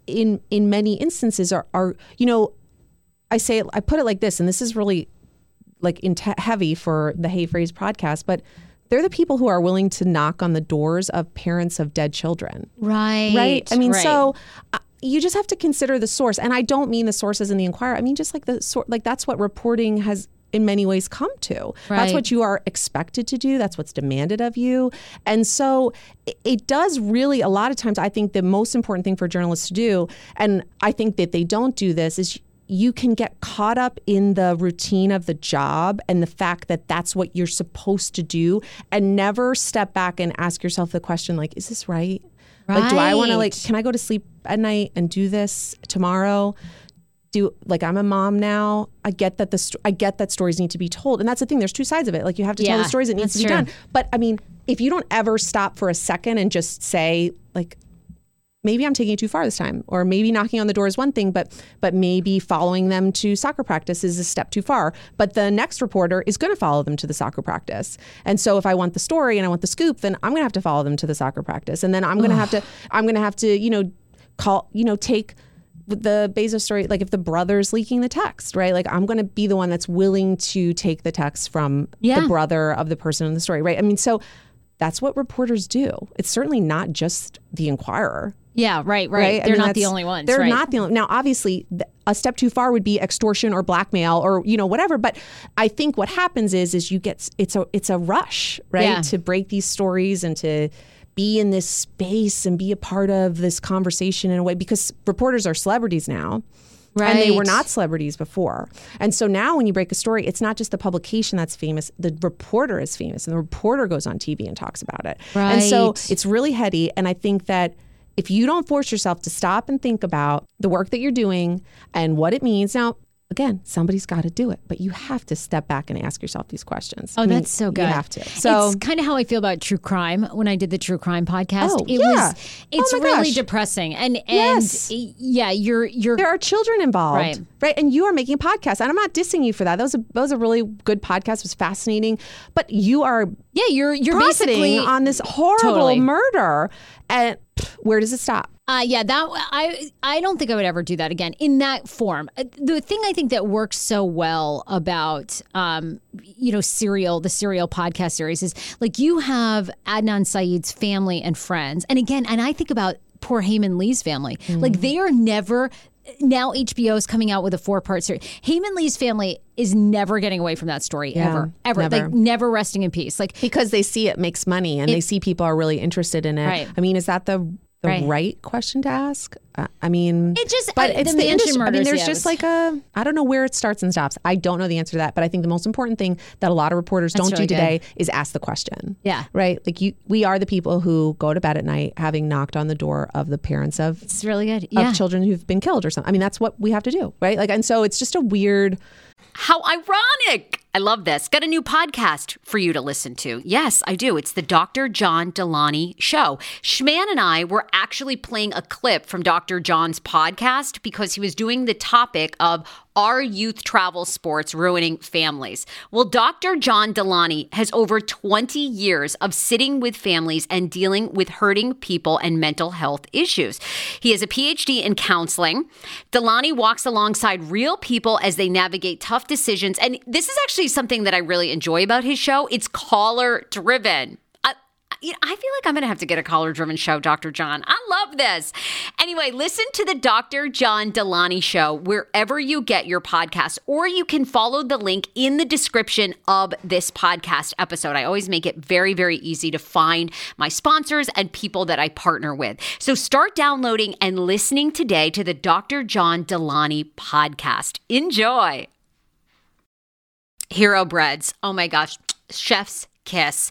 in in many instances are are you know, I say I put it like this, and this is really like in heavy for the Hey Frase podcast, but they're the people who are willing to knock on the doors of parents of dead children right. right? I mean, right. so you just have to consider the source, and I don't mean the sources in the Enquirer. I mean just like the sort, like that's what reporting has in many ways come to. That's what you are expected to do. That's what's demanded of you, and so it, it does really a lot of times. I think the most important thing for journalists to do, and I think that they don't do this, is you can get caught up in the routine of the job and the fact that that's what you're supposed to do and never step back and ask yourself the question like is this right like, do I want to like? Can I go to sleep at night and do this tomorrow? Do like I'm a mom now. I get that the I get that stories need to be told, and that's the thing. There's two sides of it. Like you have to tell the stories that needs to be true. done. But I mean, if you don't ever stop for a second and just say like, maybe I'm taking it too far this time, or maybe knocking on the door is one thing, but but maybe following them to soccer practice is a step too far. But the next reporter is going to follow them to the soccer practice, and so if I want the story and I want the scoop, then I'm going to have to follow them to the soccer practice, and then I'm going to have to I'm going to have to you know call you know take the Bezos story, like if the brother's leaking the text, right? Like I'm going to be the one that's willing to take the text from Yeah. the brother of the person in the story, right? I mean, so that's what reporters do. It's certainly not just the Enquirer, Yeah, right, right. right? They're mean, not the only ones. They're right. not the only. Now, obviously, a step too far would be extortion or blackmail or you know whatever. But I think what happens is is you get it's a it's a rush, right, Yeah. to break these stories and to be in this space and be a part of this conversation in a way because reporters are celebrities now. And they were not celebrities before. And so now when you break a story, it's not just the publication that's famous, the reporter is famous and the reporter goes on TV and talks about it. And so it's really heady. And I think that if you don't force yourself to stop and think about the work that you're doing and what it means. Now, again, somebody's got to do it, but you have to step back and ask yourself these questions. Oh, I mean, that's so good. You have to. So it's kind of how I feel about true crime when I did the true crime podcast. Oh, it yeah. was it's Oh really gosh. depressing. And and Yes. yeah, you're you're there are children involved, Right. right? And you are making a podcast, and I'm not dissing you for that. That was a that was a really good podcast. It was fascinating, but you are yeah, you're you're basically on this horrible Totally. murder, and where does it stop? Uh, yeah, that I I don't think I would ever do that again in that form. Uh, The thing I think that works so well about um, you know serial the serial podcast series is like you have Adnan Syed's family and friends, and again, and I think about poor Hae Min Lee's family. Mm-hmm. Like they are never. Now HBO is coming out with a four part series. Hae Min Lee's family is never getting away from that story Yeah, ever, ever, never. like never resting in peace. Like Because they see it makes money, and they see people are really interested in it. Right. I mean, is that the the Right. right, question to ask? I mean, It just- but I- it's the the, Manson industry. I mean, there's yeah, just like a I don't know where it starts and stops. I don't know the answer to that, but I think the most important thing that a lot of reporters That's don't really do today is ask the question. Yeah. right. Like you, we are the people who go to bed at night having knocked on the door of the parents of it's really good. Yeah. of children who've been killed or something. I mean, that's what we have to do, right? Like, and so it's just a weird. How ironic. I love this. Got a new podcast for you to listen to. Yes, I do. It's the Dr. John Delaney Show. Schman and I were actually playing a clip from Dr. John's podcast because he was doing the topic of are youth travel sports ruining families? Well, Dr. John Delaney has over 20 years of sitting with families and dealing with hurting people and mental health issues. He has a PhD in counseling. Delaney walks alongside real people as they navigate tough decisions. And this is actually something that I really enjoy about his show. It's caller driven. I, feel like I'm going to have to get a caller driven show, Dr. John. I love this. Anyway, listen to the Dr. John Delaney show wherever you get your podcast, or you can follow the link in the description of this podcast episode. I always make it very, very easy to find my sponsors and people that I partner with. So start downloading and listening today to the Dr. John Delaney podcast. Enjoy. Hero breads. Oh my gosh. Chef's kiss.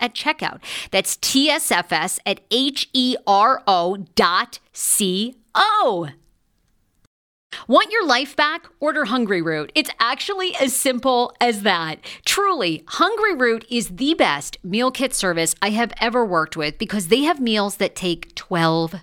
at checkout. That's TSFS at H E R O dot C O. Want your life back? Order Hungry Root. It's actually as simple as that. Truly, Hungry Root is the best meal kit service I have ever worked with because they have meals that take 12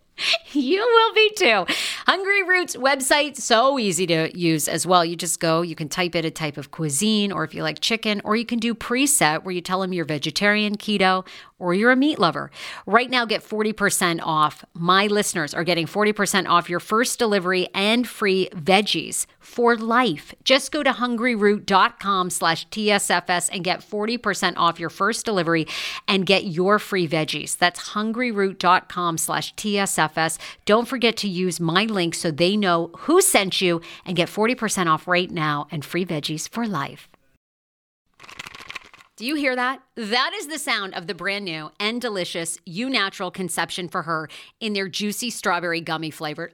You will be too. Hungry Roots website, so easy to use as well. You just go, you can type in a type of cuisine, or if you like chicken, or you can do preset where you tell them you're vegetarian, keto, or you're a meat lover. Right now, get 40% off. My listeners are getting 40% off your first delivery and free veggies for life. Just go to hungryroot.com slash TSFS and get 40% off your first delivery and get your free veggies. That's hungryroot.com slash TSFS. Don't forget to use my link so they know who sent you and get 40% off right now and free veggies for life. Do you hear that? That is the sound of the brand new and delicious EU Natural Conception for Her in their juicy strawberry gummy flavored.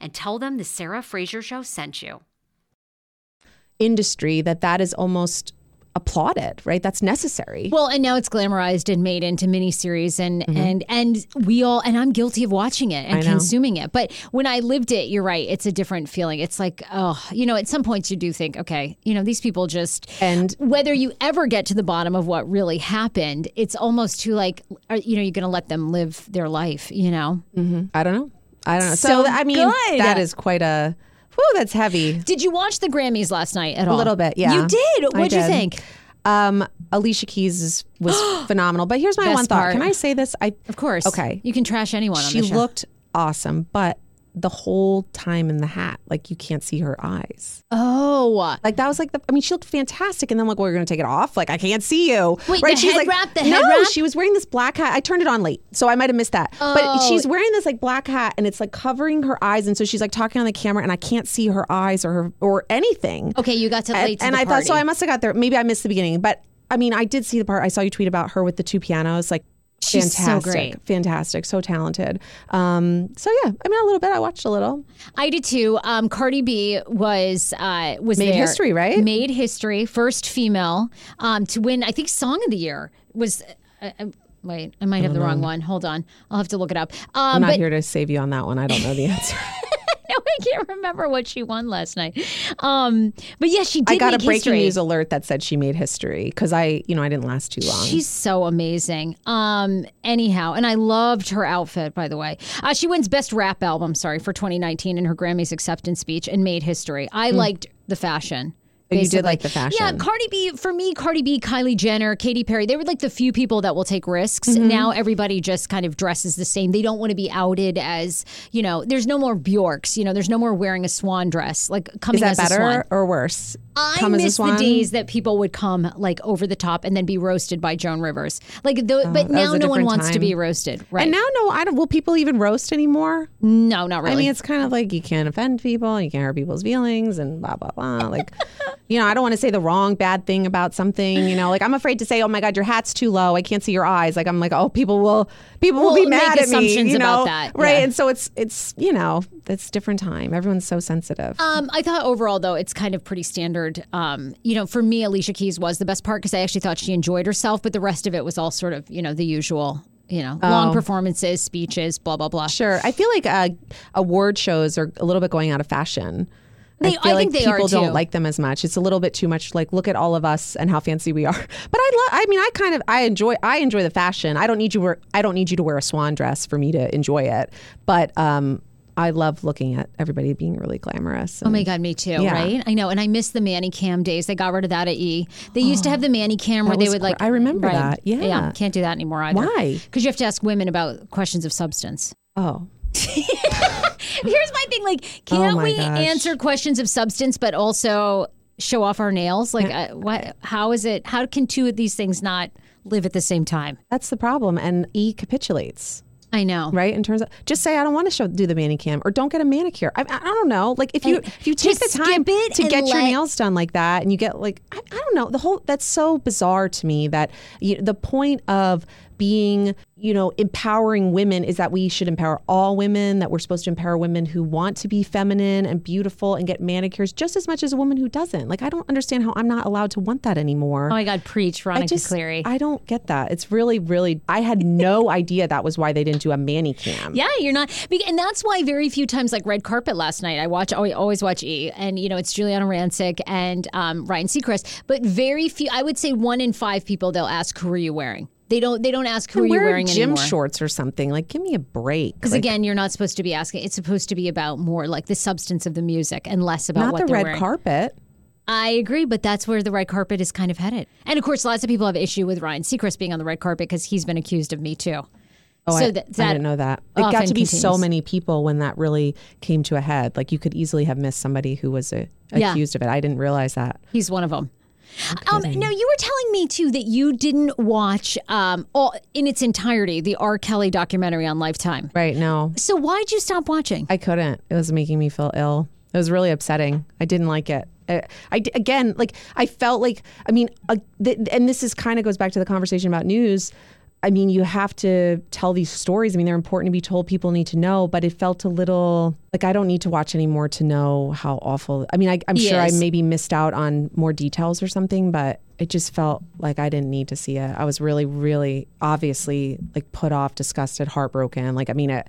and tell them the Sarah Fraser Show sent you. Industry that that is almost applauded, right? That's necessary. Well, and now it's glamorized and made into miniseries and mm-hmm. and and we all and I'm guilty of watching it and consuming it. But when I lived it, you're right, it's a different feeling. It's like, oh, you know, at some points you do think, okay, you know, these people just and whether you ever get to the bottom of what really happened, it's almost too like, are, you know, you're going to let them live their life, you know? Mm-hmm. I don't know. I don't know. So, so I mean, good. that is quite a. Whew, that's heavy. Did you watch the Grammys last night at all? A little bit, yeah. You did. What'd you think? Um, Alicia Keys was phenomenal. But here's my Best one thought. Part. Can I say this? I of course. Okay. You can trash anyone. On that. She looked awesome, but the whole time in the hat. Like you can't see her eyes. Oh, like that was like the. I mean, she looked fantastic, and then like, well, we're gonna take it off. Like I can't see you. Wait, right? the she's head like, wrap. The no, head wrap. she was wearing this black hat. I turned it on late, so I might have missed that. Oh. But she's wearing this like black hat, and it's like covering her eyes, and so she's like talking on the camera, and I can't see her eyes or her or anything. Okay, you got to late. And, to and I party. thought so. I must have got there. Maybe I missed the beginning, but I mean, I did see the part. I saw you tweet about her with the two pianos. Like She's fantastic, so great. fantastic, so talented. Um, so yeah, I mean, a little bit. I watched a little. I did too. Um, Cardi B was uh, was made there. history, right? Made history, first female um, to win. I think Song of the Year was. Uh, uh wait, I might have the wrong one. Hold on, I'll have to look it up. Um, I'm not but, here to save you on that one. I don't know the answer. I can't remember what she won last night. Um, but yeah, she did. I got a breaking history. news alert that said she made history because I, you know, I didn't last too long. She's so amazing. Um, anyhow, and I loved her outfit. By the way, uh, she wins best rap album. Sorry for 2019 in her Grammys acceptance speech and made history. I mm. liked the fashion. You did like the fashion. Yeah, Cardi B, for me, Cardi B, Kylie Jenner, Katy Perry, they were like the few people that will take risks. Mm-hmm. Now everybody just kind of dresses the same. They don't want to be outed as, you know, there's no more Bjorks, you know, there's no more wearing a swan dress. Like coming Is that as better or worse? I come miss the days that people would come like over the top and then be roasted by Joan Rivers. Like, the, oh, but now no one wants time. to be roasted, right? And now, no, I don't. Will people even roast anymore? No, not really. I mean, it's kind of like you can't offend people, you can't hurt people's feelings, and blah blah blah. Like, you know, I don't want to say the wrong bad thing about something. You know, like I'm afraid to say, oh my god, your hat's too low. I can't see your eyes. Like I'm like, oh, people will people will be mad at me. You know, that, right? Yeah. And so it's it's you know, it's different time. Everyone's so sensitive. Um, I thought overall though, it's kind of pretty standard. Um, you know, for me, Alicia Keys was the best part because I actually thought she enjoyed herself, but the rest of it was all sort of, you know, the usual you know, oh. long performances, speeches, blah blah blah. Sure, I feel like uh, award shows are a little bit going out of fashion. They, I feel I like people don't like them as much. It's a little bit too much. Like, look at all of us and how fancy we are. But I love. I mean, I kind of I enjoy. I enjoy the fashion. I don't need you. Wear, I don't need you to wear a swan dress for me to enjoy it. But um, I love looking at everybody being really glamorous. Oh my God, me too, yeah. right? I know. And I miss the Mani Cam days. They got rid of that at E. They used to have the Mani Cam where they would like. I remember right, that. Yeah. Yeah. Can't do that anymore either. Why? Because you have to ask women about questions of substance. Oh. Here's my thing like, can't oh we gosh. answer questions of substance, but also show off our nails? Like, uh, what, how is it, how can two of these things not live at the same time. That's the problem. And E capitulates. I know. right? In terms of just say I don't want to show do the manicam or don't get a manicure. I, I don't know. Like if you And if you take the time to get your nails done like that, and you get like I, I don't know the whole that's so bizarre to me that you, the point of being you know empowering women is that we should empower all women that we're supposed to empower women who want to be feminine and beautiful and get manicures just as much as a woman who doesn't like i don't understand how i'm not allowed to want that anymore Oh my God, preach, Veronica I just, Cleary. I don't get that. It's really, really. I had no idea that was why they didn't do a mani cam. Yeah, you're not, and that's why very few times, like red carpet last night, I watch, I always watch E, and you know it's Giuliana Rancic and um, Ryan Seacrest, but very few. I would say one in five people they'll ask, "Who are you wearing?" They don't. They don't ask, "Who are you wear wearing?" gym anymore. shorts or something. Like, give me a break. Because Like, again, you're not supposed to be asking. It's supposed to be about more like the substance of the music and less about not what the red wearing. carpet. I agree, but that's where the red carpet is kind of headed. And of course, lots of people have issue with Ryan Seacrest being on the red carpet because he's been accused of Me Too. Oh, so I, that, I didn't know that. It got to be so many people when that really came to a head. Like, you could easily have missed somebody who was uh Yeah. accused of it. I didn't realize that. He's one of them. Um, now you were telling me too that you didn't watch um, all in its entirety the R. Kelly documentary on Lifetime. Right? No, So why'd you stop watching? I couldn't. It was making me feel ill. It was really upsetting. I didn't like it. I, I d- again, like I felt like I mean, uh, th- and this is kind of goes back to the conversation about news. I mean, you have to tell these stories. I mean, they're important to be told. People need to know. But it felt a little like I don't need to watch anymore to know how awful. I mean, I, I'm sure I maybe missed out on more details or something, but it just felt like I didn't need to see it. I was really, really obviously like put off, disgusted, heartbroken. Like, I mean, it,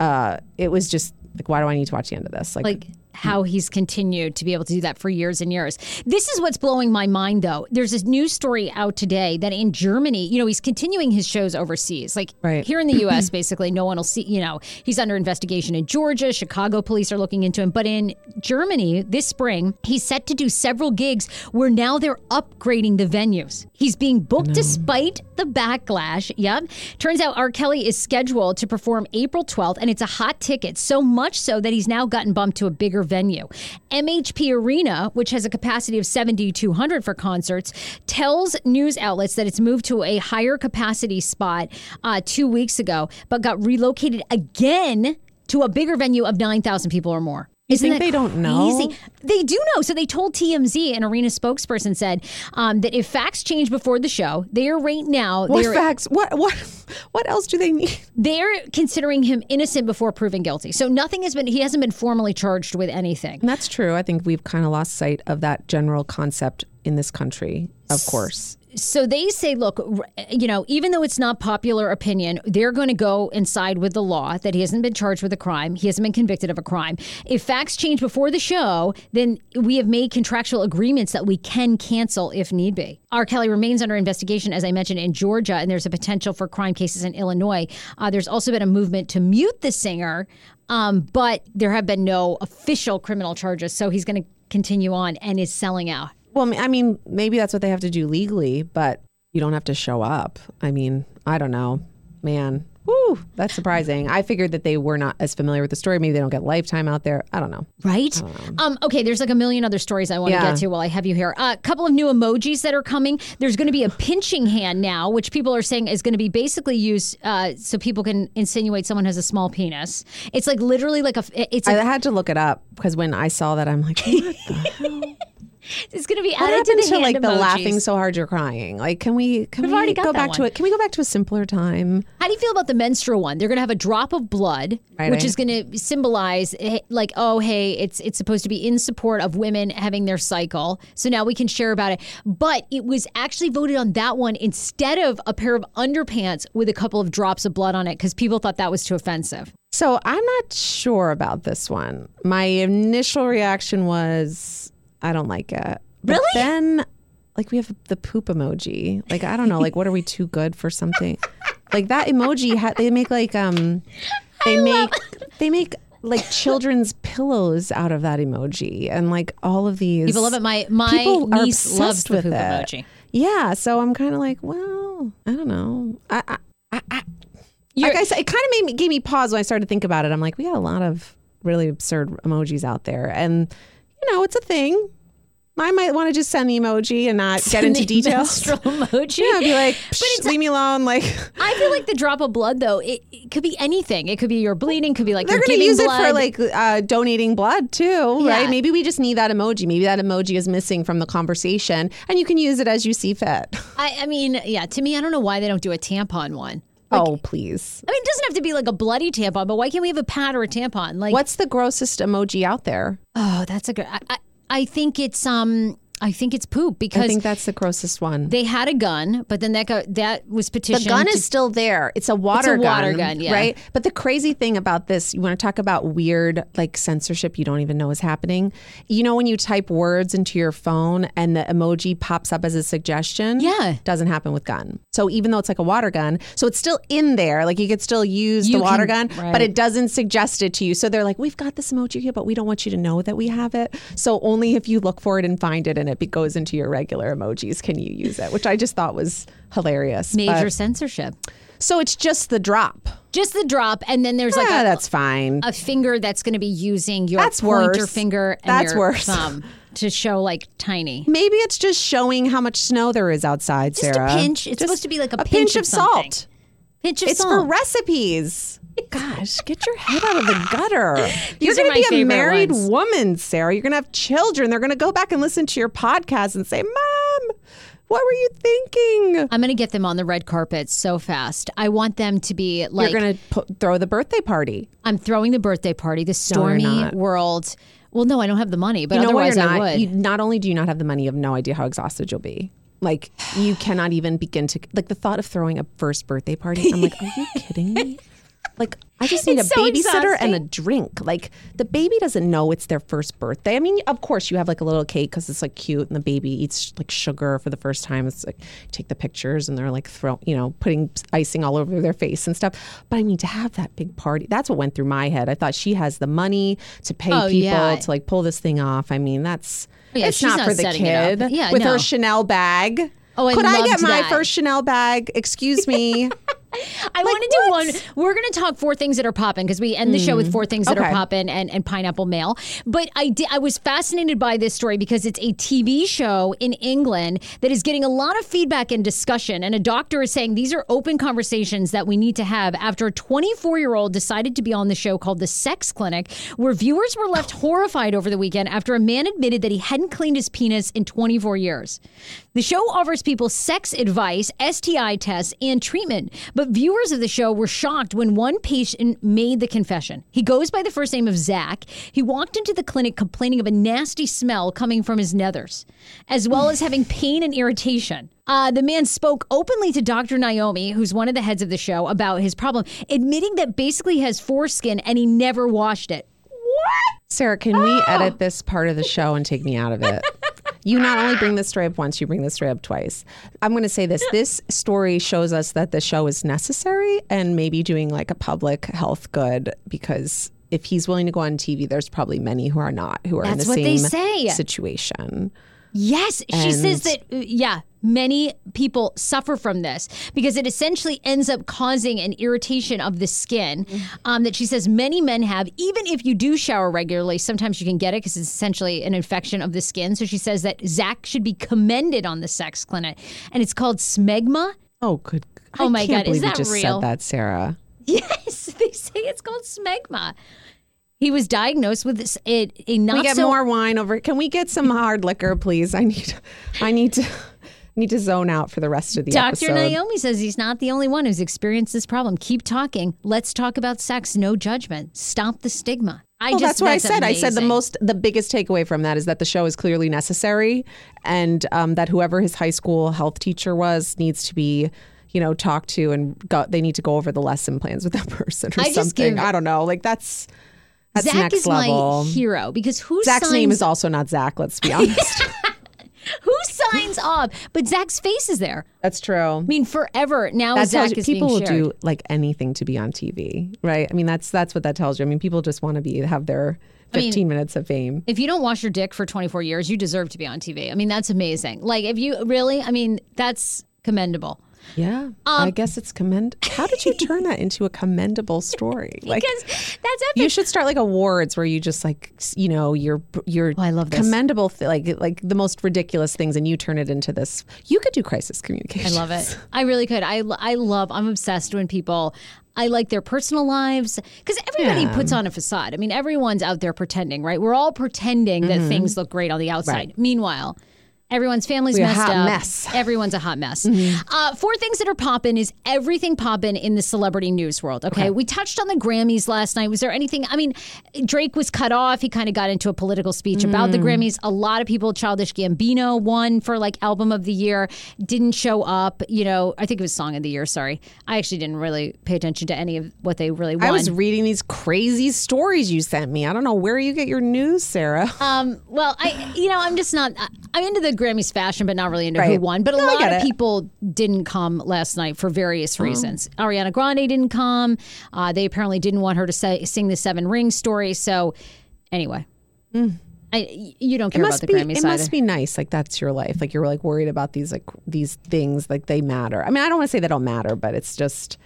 uh, it was just like, why do I need to watch the end of this? Like, like how he's continued to be able to do that for years and years. This is what's blowing my mind though. There's this news story out today that in Germany, you know, he's continuing his shows overseas. Like Right. here in the US, basically, no one will see, you know, he's under investigation in Georgia. Chicago police are looking into him. But in Germany this spring, he's set to do several gigs where now they're upgrading the venues. He's being booked despite the backlash. Yep. Turns out R. Kelly is scheduled to perform April 12th, and it's a hot ticket, so much so that he's now gotten bumped to a bigger venue. MHP Arena, which has a capacity of 7,200 for concerts, tells news outlets that it's moved to a higher capacity spot uh, two weeks ago, but got relocated again to a bigger venue of 9,000 people or more. Isn't think they don't know? crazy? They do know. So they told TMZ, an arena spokesperson said um, that if facts change before the show, they are right now what they're facts? What what what else do they need? they're considering him innocent before proven guilty. So nothing has been he hasn't been formally charged with anything. And that's true. I think we've kind of lost sight of that general concept in this country. Of course, So they say, look, you know, even though it's not popular opinion, they're going to go and side with the law that he hasn't been charged with a crime. He hasn't been convicted of a crime. If facts change before the show, then we have made contractual agreements that we can cancel if need be. R. Kelly remains under investigation, as I mentioned, in Georgia, and there's a potential for crime cases in Illinois. Uh, there's also been a movement to mute the singer, um, but there have been no official criminal charges. So he's going to continue on and is selling out. Well, I mean, maybe that's what they have to do legally, but you don't have to show up. I mean, I don't know, man. Woo, that's surprising. I figured that they were not as familiar with the story. Maybe they don't get Lifetime out there. I don't know. Right? Um, okay, there's like a million other stories I want to Yeah. get to while I have you here. A uh, couple of new emojis that are coming. There's going to be a pinching hand now, which people are saying is going to be basically used uh, so people can insinuate someone has a small penis. It's like literally like a. It's I a, had to look it up because when I saw that, I'm like, what the hell? it's going to be What added to the to like the laughing so hard you're crying? Like, can we can We've we already got go back to it? Can we go back to a simpler time? How do you feel about the menstrual one? They're going to have a drop of blood, Right, which right. is going to symbolize like, oh, hey, it's it's supposed to be in support of women having their cycle. So now we can share about it. But it was actually voted on that one instead of a pair of underpants with a couple of drops of blood on it because people thought that was too offensive. So I'm not sure about this one. My initial reaction was, I don't like it. But Really? Then, like, we have the poop emoji. Like, I don't know. Like, what are we too good for something? Like that emoji. Ha- they make like um, they make they make like children's pillows out of that emoji, and like all of these People love it. My my people are niece obsessed loves the with poop it. emoji. Yeah, so I'm kind of like, well, I don't know. I, I, I, I like I said, it kind of made me gave me pause when I started to think about it. I'm like, we got a lot of really absurd emojis out there, and you know, it's a thing. I might want to just send the emoji and not get into details. emoji. Yeah, be like, But "Psh, it's- leave me alone. Like I feel like the drop of blood, though, it, it could be anything. It could be you're bleeding, could be like they're going to use blood. it for like uh, donating blood too, Yeah. right? Maybe we just need that emoji. Maybe that emoji is missing from the conversation, and you can use it as you see fit. I, I mean, yeah. To me, I don't know why they don't do a tampon one. Oh, please. I mean, it doesn't have to be like a bloody tampon, but why can't we have a pad or a tampon? Like, What's the grossest emoji out there? Oh, that's a good. I, I, I think it's um. I think it's poop because I think that's the grossest one. they had a gun, but then that got that was petitioned. The gun to- is still there. It's a water water gun, gun, yeah. right? But the crazy thing about this, you want to talk about weird like censorship you don't even know is happening. You know when you type words into your phone and the emoji pops up as a suggestion? Yeah. Doesn't happen with gun. So even though it's like a water gun, so it's still in there, like you could still use You the water can- gun, right. but it doesn't suggest it to you. So they're like, "We've got this emoji here, but we don't want you to know that we have it." So only if you look for it and find it and it be- goes into your regular emojis can you use it, which I just thought was hilarious. major But- censorship. so it's just the drop. Just the drop, and then there's like Ah, a, that's fine. a finger that's going to be using your That's pointer worse. finger and That's your worse. thumb to show like tiny. Maybe it's just showing how much snow there is outside, Just Sarah. a pinch. It's Just supposed to be like a, a pinch, of something. salt. Pinch of It's salt. for recipes. Gosh, get your head out of the gutter. You're going to be a married ones. woman, Sarah. You're going to have children. They're going to go back and listen to your podcast and say, Mom, what were you thinking? I'm going to get them on the red carpet so fast. I want them to be like You're going to throw the birthday party. I'm throwing the birthday party, the Stormi not. world. Well, no, I don't have the money, but You know otherwise I not? would. You, not only do you not have the money, you have no idea how exhausted you'll be. Like you cannot even begin to like the thought of throwing a first birthday party. I'm like, are you kidding me? Like I just need It's a so babysitter and a drink. Like the baby doesn't know it's their first birthday. I mean, of course you have like a little cake because it's like cute, and the baby eats like sugar for the first time. It's like take the pictures and they're like throw, you know, putting icing all over their face and stuff. But I mean, to have that big party, that's what went through my head. I thought she has the money to pay Oh, people yeah. to like pull this thing off. I mean, that's oh, Yeah, it's not, not for the kid. Yeah, with no. her Chanel bag. Oh, I Could I get my that. first Chanel bag? Excuse me. I want to do one. We're going to talk four things that are popping because we end the show with four things that are Mm. Popping and, and pineapple mail. But I did, I was fascinated by this story because it's a TV show in England that is getting a lot of feedback and discussion. And a doctor is saying these are open conversations that we need to have after a 24 year old decided to be on the show called The Sex Clinic, where viewers were left horrified over the weekend after a man admitted that he hadn't cleaned his penis in 24 years. The show offers people sex advice, STI tests, and treatment. But viewers of the show were shocked when one patient made the confession. He goes by the first name of Zach. He walked into the clinic complaining of a nasty smell coming from his nethers, as well as having pain and irritation. Uh, the man spoke openly to Dr. Naomi, who's one of the heads of the show, about his problem, admitting that basically he has foreskin and he never washed it. What? Sarah, can we edit this part of the show and take me out of it? You not only bring this story up once, you bring this story up twice. I'm going to say this. This story shows us that the show is necessary and maybe doing like a public health good because if he's willing to go on TV, there's probably many who are not, who are in That's the what they same say. situation. Yes, she says that, uh, yeah, many people suffer from this because it essentially ends up causing an irritation of the skin um, that she says many men have. Even if you do shower regularly, sometimes you can get it because it's essentially an infection of the skin. So she says that Zach should be commended on the sex clinic, and it's called smegma. Oh, good. Oh my God, is you that just real? said that, Sarah. Yes, they say it's called smegma. He was diagnosed with this, a, a not we get so more wine over. Can we get some hard liquor, please? I need, I need to, need to zone out for the rest of the Dr. episode. Dr. Naomi says he's not the only one who's experienced this problem. Keep talking. Let's talk about sex. No judgment. Stop the stigma. I Well, just that's what I said. I said the most, the biggest takeaway from that is that the show is clearly necessary, and um, that whoever his high school health teacher was needs to be, you know, talked to, and go, they need to go over the lesson plans with that person or I something. give- I don't know. Like that's that's Zach next is level. my hero because who Zach's signs, name is also not Zach. Let's be honest. who signs off? But Zach's face is there. that's true. I mean, forever now. that Zach tells you is people being will shared. do like anything to be on TV, right? I mean, that's that's what that tells you. I mean, people just want to be have their mean- 15 minutes of fame. If you don't wash your dick for 24 years, you deserve to be on TV. I mean, that's amazing. Like, if you really, I mean, that's commendable. Yeah. I um, guess it's commend. How did you turn that into a commendable story? Like Because that's epic. you should start like awards where you just like you know your your Oh, I love this. commendable th- like like the most ridiculous things and you turn it into this. You could do crisis communication. I love it. I really could. I, I love, I'm obsessed when people, I like their personal lives because everybody Yeah. puts on a facade. I mean, everyone's out there pretending, right? We're all pretending that mm-hmm. things look great on the outside. Meanwhile, Everyone's family's We're a messed hot up. mess. Everyone's a hot mess. Uh, four things that are popping is everything popping in the celebrity news world. Okay? we touched on the Grammys last night. Was there anything? I mean, Drake was cut off. He kind of got into a political speech about the Grammys. A lot of people, Childish Gambino won for like album of the year, didn't show up. You know, I think it was song of the year. Sorry, I actually didn't really pay attention to any of what they really won. I was reading these crazy stories you sent me. I don't know where you get your news, Sarah. Um, well, I, you know, I'm just not. I'm into the Grammys fashion, but not really into who won. But a No, lot of it. People didn't come last night for various reasons. Ariana Grande didn't come. Uh, they apparently didn't want her to say, sing the Seven Rings story. So, anyway, I, you don't Hmm. it care about the be Grammys it either. must be nice like that's your life like you're like worried about these like these things like they matter i mean i don't want to say they don't matter but it's just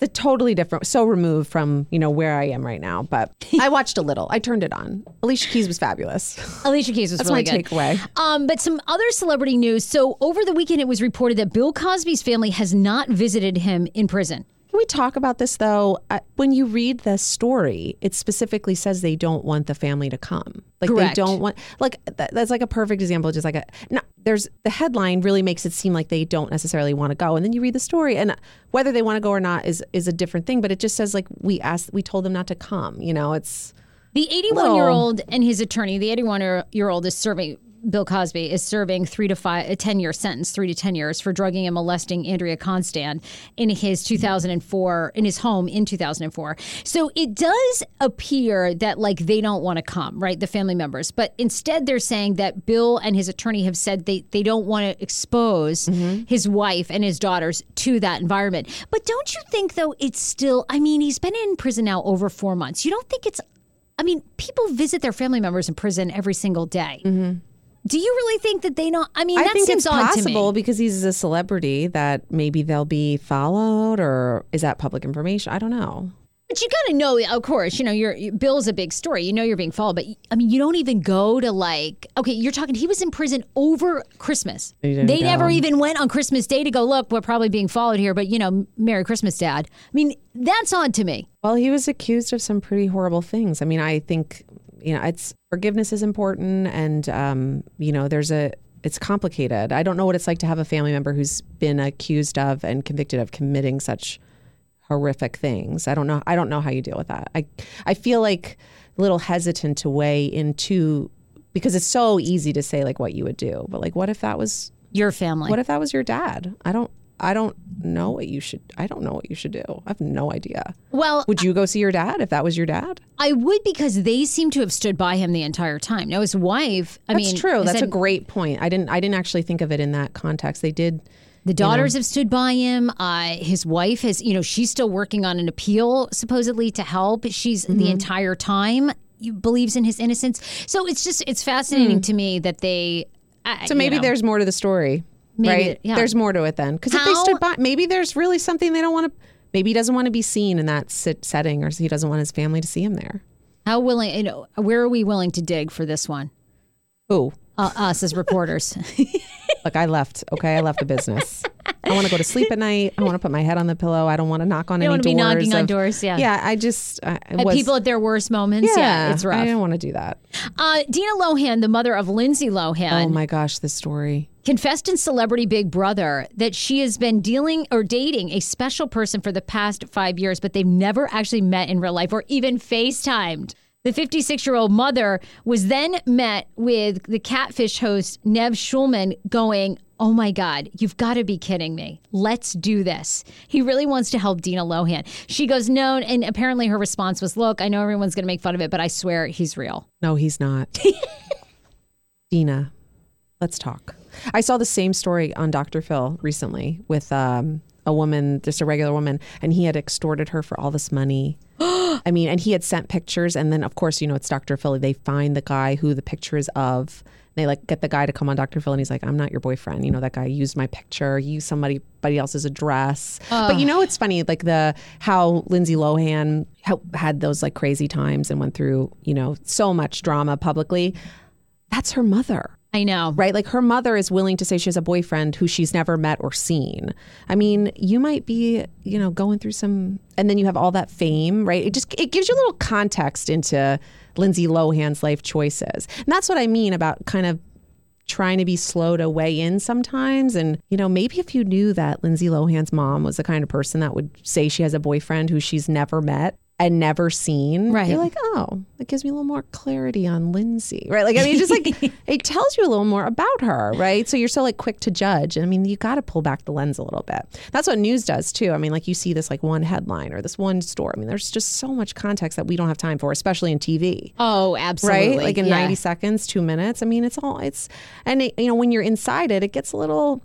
the totally different so removed from you know where i am right now but i watched a little i turned it on alicia keys was fabulous Alicia Keys was that's really my good. takeaway Um, but some other celebrity news. So over the weekend, it was reported that Bill Cosby's family has not visited him in prison. Can we talk about this though? Uh, when you read the story, it specifically says they don't want the family to come. Like Correct. they don't want like that, that's like a perfect example. Just like a no, there's the headline really makes it seem like they don't necessarily want to go, and then you read the story, and whether they want to go or not is is a different thing. But it just says like we asked, we told them not to come. You know, it's The 81 year old and his attorney, the 81 year old is serving, Bill Cosby is serving three to five, a 10 year sentence, three to 10 years for drugging and molesting Andrea Constand in his 2004, in his home in 2004. So it does appear that like they don't want to come, right? The family members. But instead they're saying that Bill and his attorney have said they, they don't want to expose mm-hmm. his wife and his daughters to that environment. But don't you think though it's still, I mean, he's been in prison now over four months. You don't think it's I mean, people visit their family members in prison every single day. Mm-hmm. Do you really think that they don't? I mean, I that think seems it's odd possible to me. because he's a celebrity that maybe they'll be followed, or is that public information? I don't know. But you got to know, of course, you know, your Bill's a big story. You know, you're being followed. But I mean, you don't even go to like, okay, you're talking. He was in prison over Christmas. They never even went on Christmas Day to go. Look, we're probably being followed here. But you know, Merry Christmas, Dad. I mean, that's odd to me. Well, he was accused of some pretty horrible things. I mean, I think you know, it's forgiveness is important, and um, you know, there's a it's complicated. I don't know what it's like to have a family member who's been accused of and convicted of committing such horrific things. I don't know. I don't know how you deal with that. I I feel like a little hesitant to weigh into because it's so easy to say like what you would do, but like what if that was Your family. what if that was your dad? I don't I don't know what you should I don't know what you should do. I have no idea. well, Would you go see your dad if that was your dad? I would because they seem to have stood by him the entire time. Now his wife. I mean That's mean, true. That's that- a great point. I didn't I didn't actually think of it in that context. They did The daughters have stood by him. Uh, his wife has, you know, she's still working on an appeal supposedly to help. She's Mm-hmm. the entire time believes in his innocence. So it's just it's fascinating Hmm. to me that they. I- So you maybe know. there's more to the story, Maybe, right? yeah. There's more to it then. Because if they stood by, maybe there's really something they don't want to. Maybe he doesn't want to be seen in that setting, or he doesn't want his family to see him there. how willing. You know, where are we willing to dig for this one? Who? Uh, us as reporters. look, I left. Okay, I left the business. I want to go to sleep at night. I want to put my head on the pillow. I don't want to knock on You any wanna be doors. knocking on of- doors, yeah. yeah. I just I, At was, people at their worst moments. Yeah, it's rough. I didn't want to do that. Uh, Dina Lohan, the mother of Lindsay Lohan, Oh my gosh, this story. confessed in Celebrity Big Brother that she has been dealing or dating a special person for the past five years, but they've never actually met in real life or even FaceTimed. The 56 year old mother was then met with the catfish host, Nev Schulman, going, Oh my God, you've got to be kidding me. Let's do this. He really wants to help Dina Lohan. She goes, No. And apparently her response was, Look, I know everyone's going to make fun of it, but I swear he's real. No, he's not. Dina, let's talk. I saw the same story on Dr. Phil recently with um, a woman, just a regular woman, and he had extorted her for all this money. I mean, and he had sent pictures, and then of course, you know, it's Dr. Phil. They find the guy who the picture is of. They like get the guy to come on Dr. Phil, and he's like, "I'm not your boyfriend. You know that guy used my picture, used somebody, somebody else's address." But you know, it's funny, like the how Lindsay Lohan had those like crazy times and went through, you know, so much drama publicly. That's her mother I know. right? Like her mother is willing to say she has a boyfriend who she's never met or seen. I mean, you might be, you know, going through some, and then you have all that fame, right? It just it gives you a little context into Lindsay Lohan's life choices, and that's what I mean about kind of trying to be slow to weigh in sometimes. And you know, maybe if you knew that Lindsay Lohan's mom was the kind of person that would say she has a boyfriend who she's never met. And never seen, Right. You're like, oh, it gives me a little more clarity on Lindsay, right? Like, I mean, just like it tells you a little more about her, right? So you're so like quick to judge. And I mean, you got to pull back the lens a little bit. That's what news does too. I mean, like you see this like one headline or this one story. I mean, there's just so much context that we don't have time for, especially in TV. Oh, absolutely. Right, like in Yeah. 90 seconds, two minutes. I mean, it's all it's, and it, you know, when you're inside it, it gets a little.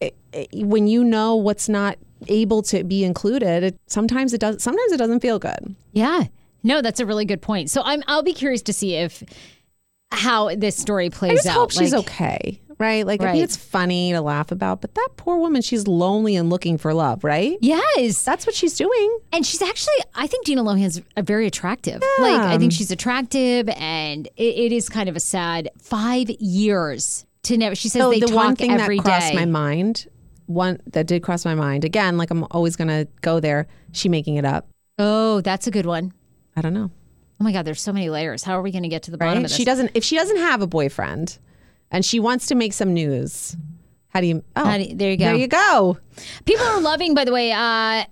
It, it, when you know what's not able to be included, it, sometimes it does. Sometimes it doesn't feel good. Yeah. No, that's a really good point. So I'm I'll be curious to see if how this story plays I just out. hope she's Like, okay, right? Like I Right. think it's funny to laugh about, but that poor woman, she's lonely and looking for love, right? Yes. That's what she's doing. And she's actually, I think Dina Lohan's a very attractive. Like, I think she's attractive, and it, it is kind of a sad five years to never. She says So they the talk one thing that every crossed day. my mind, one that did cross my mind again, like I'm always gonna go there. She making it up. oh, that's a good one. I don't know. Oh my God, there's so many layers. How are we going to get to the bottom Right? of this? She doesn't. If she doesn't have a boyfriend, and she wants to make some news, how do you? Oh, How do you- there you go. There you go. People are loving, by the way. Uh,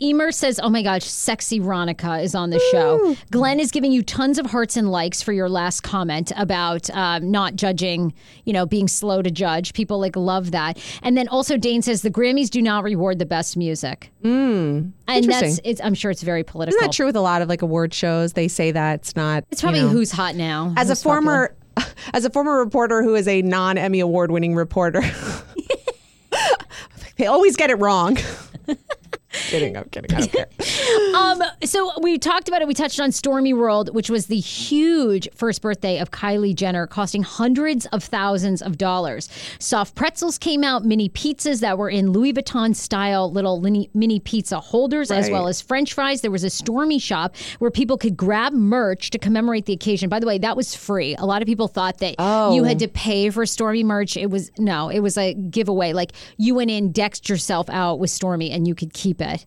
Emer says, "Oh my gosh, sexy Ronica is on the show." Glenn is giving you tons of hearts and likes for your last comment about um, not judging, you know, being slow to judge. People like love that. And then also Dane says the Grammys do not reward the best music. Mm, and that's it's. I'm sure it's very political. Isn't that true with a lot of like award shows? They say that it's not. It's probably you know, who's hot now. as a who's popular. former as a former reporter who is a non Emmy award winning reporter. they always get it wrong. kidding, I'm kidding. I don't care. Um, so we talked about it. We touched on Stormiworld, which was the huge first birthday of Kylie Jenner, costing hundreds of thousands of dollars. Soft pretzels came out, mini pizzas that were in Louis Vuitton style little mini, pizza holders, as well as French fries. There was a Stormi shop where people could grab merch to commemorate the occasion. By the way, that was free. A lot of people thought that you had to pay for Stormi merch. It was no, it was a giveaway. Like you went in, dexed yourself out with Stormi, and you could keep it.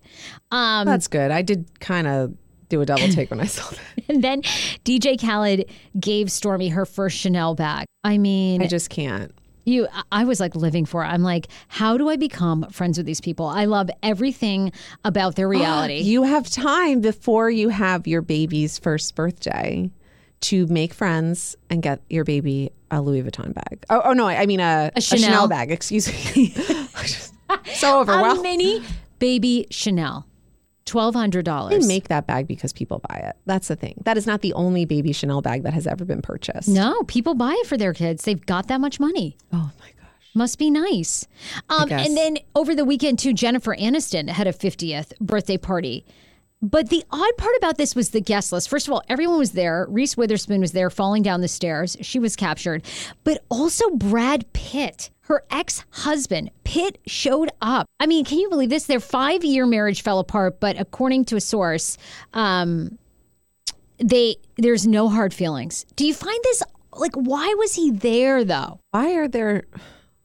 Um, That's good. I did kind of do a double take when I saw that. and then DJ Khaled gave Stormi her first Chanel bag. I mean, I just can't. you I- was like living for it. I'm like, how do I become friends with these people? I love everything about their reality. You have time before you have your baby's first birthday to make friends and get your baby a Louis Vuitton bag. Oh, oh no, I mean a, a Chanel. bag. Excuse me. so a overwhelmed. mini baby Chanel. Twelve hundred dollars. They make that bag because people buy it. That's the thing. That is not the only baby Chanel bag that has ever been purchased. No, people buy it for their kids. They've got that much money. Oh my gosh. Must be nice. Um, and then over the weekend, too, Jennifer Aniston had a 50th birthday party. But the odd part about this was the guest list. First of all, everyone was there. Reese Witherspoon was there falling down the stairs. She was captured. But also Brad Pitt, her ex husband, Pitt showed up. I mean, can you believe this? Their five year marriage fell apart, but according to a source, um, they there's no hard feelings. Do you find this like why was he there though? Why are there?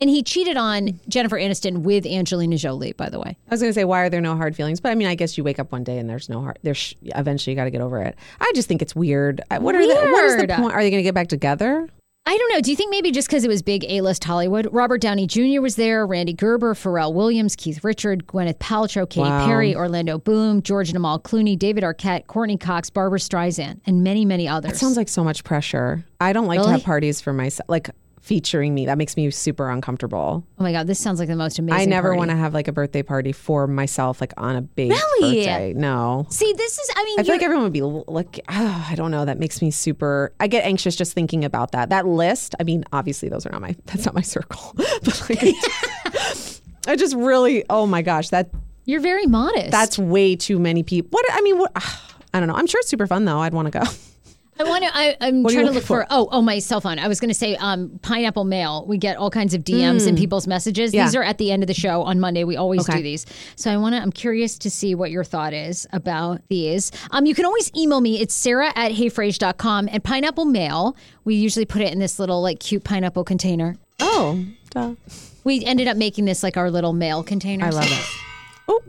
And he cheated on Jennifer Aniston with Angelina Jolie, by the way. I was going to say, why are there no hard feelings? But I mean, I guess you wake up one day and there's no hard. There's eventually you got to get over it. I just think it's weird. What are the, what is the point? Are they going to get back together? I don't know. Do you think maybe just because it was big A list Hollywood? Robert Downey Jr. was there, Rande Gerber, Pharrell Williams, Keith Richard, Gwyneth Paltrow, Katy Wow. Perry, Orlando Bloom, George and Amal Clooney, David Arquette, Courteney Cox, Barbra Streisand, and many, many others. That Sounds like so much pressure. I don't like to have parties for myself, like featuring me. That makes me super uncomfortable. oh my God, this sounds like the most amazing I never want to have like a birthday party for myself, like on a big Really? birthday. No. See, this is, I mean, I feel like everyone would be like, oh, I don't know. That makes me super. I get anxious just thinking about that. That list. I mean, obviously, those are not my. That's not my circle. but like, I just really, oh my gosh, that You're very modest. that's way too many people. What I mean, what ah, I don't know. I'm sure it's super fun though. I'd want to go. I want to. I, I'm What trying to look for? for? Oh, oh, my cell phone. I was going to say, um, pineapple mail. We get all kinds of DMs and people's messages. Mm. Yeah. These are at the end of the show on Monday. We always Okay. do these. So I want to. I'm curious to see what your thought is about these. Um, you can always email me. It's Sarah at heyfrase.com and pineapple mail. We usually put it in this little like cute pineapple container. Oh, duh. We ended up making this like our little mail container. I love it. Oh,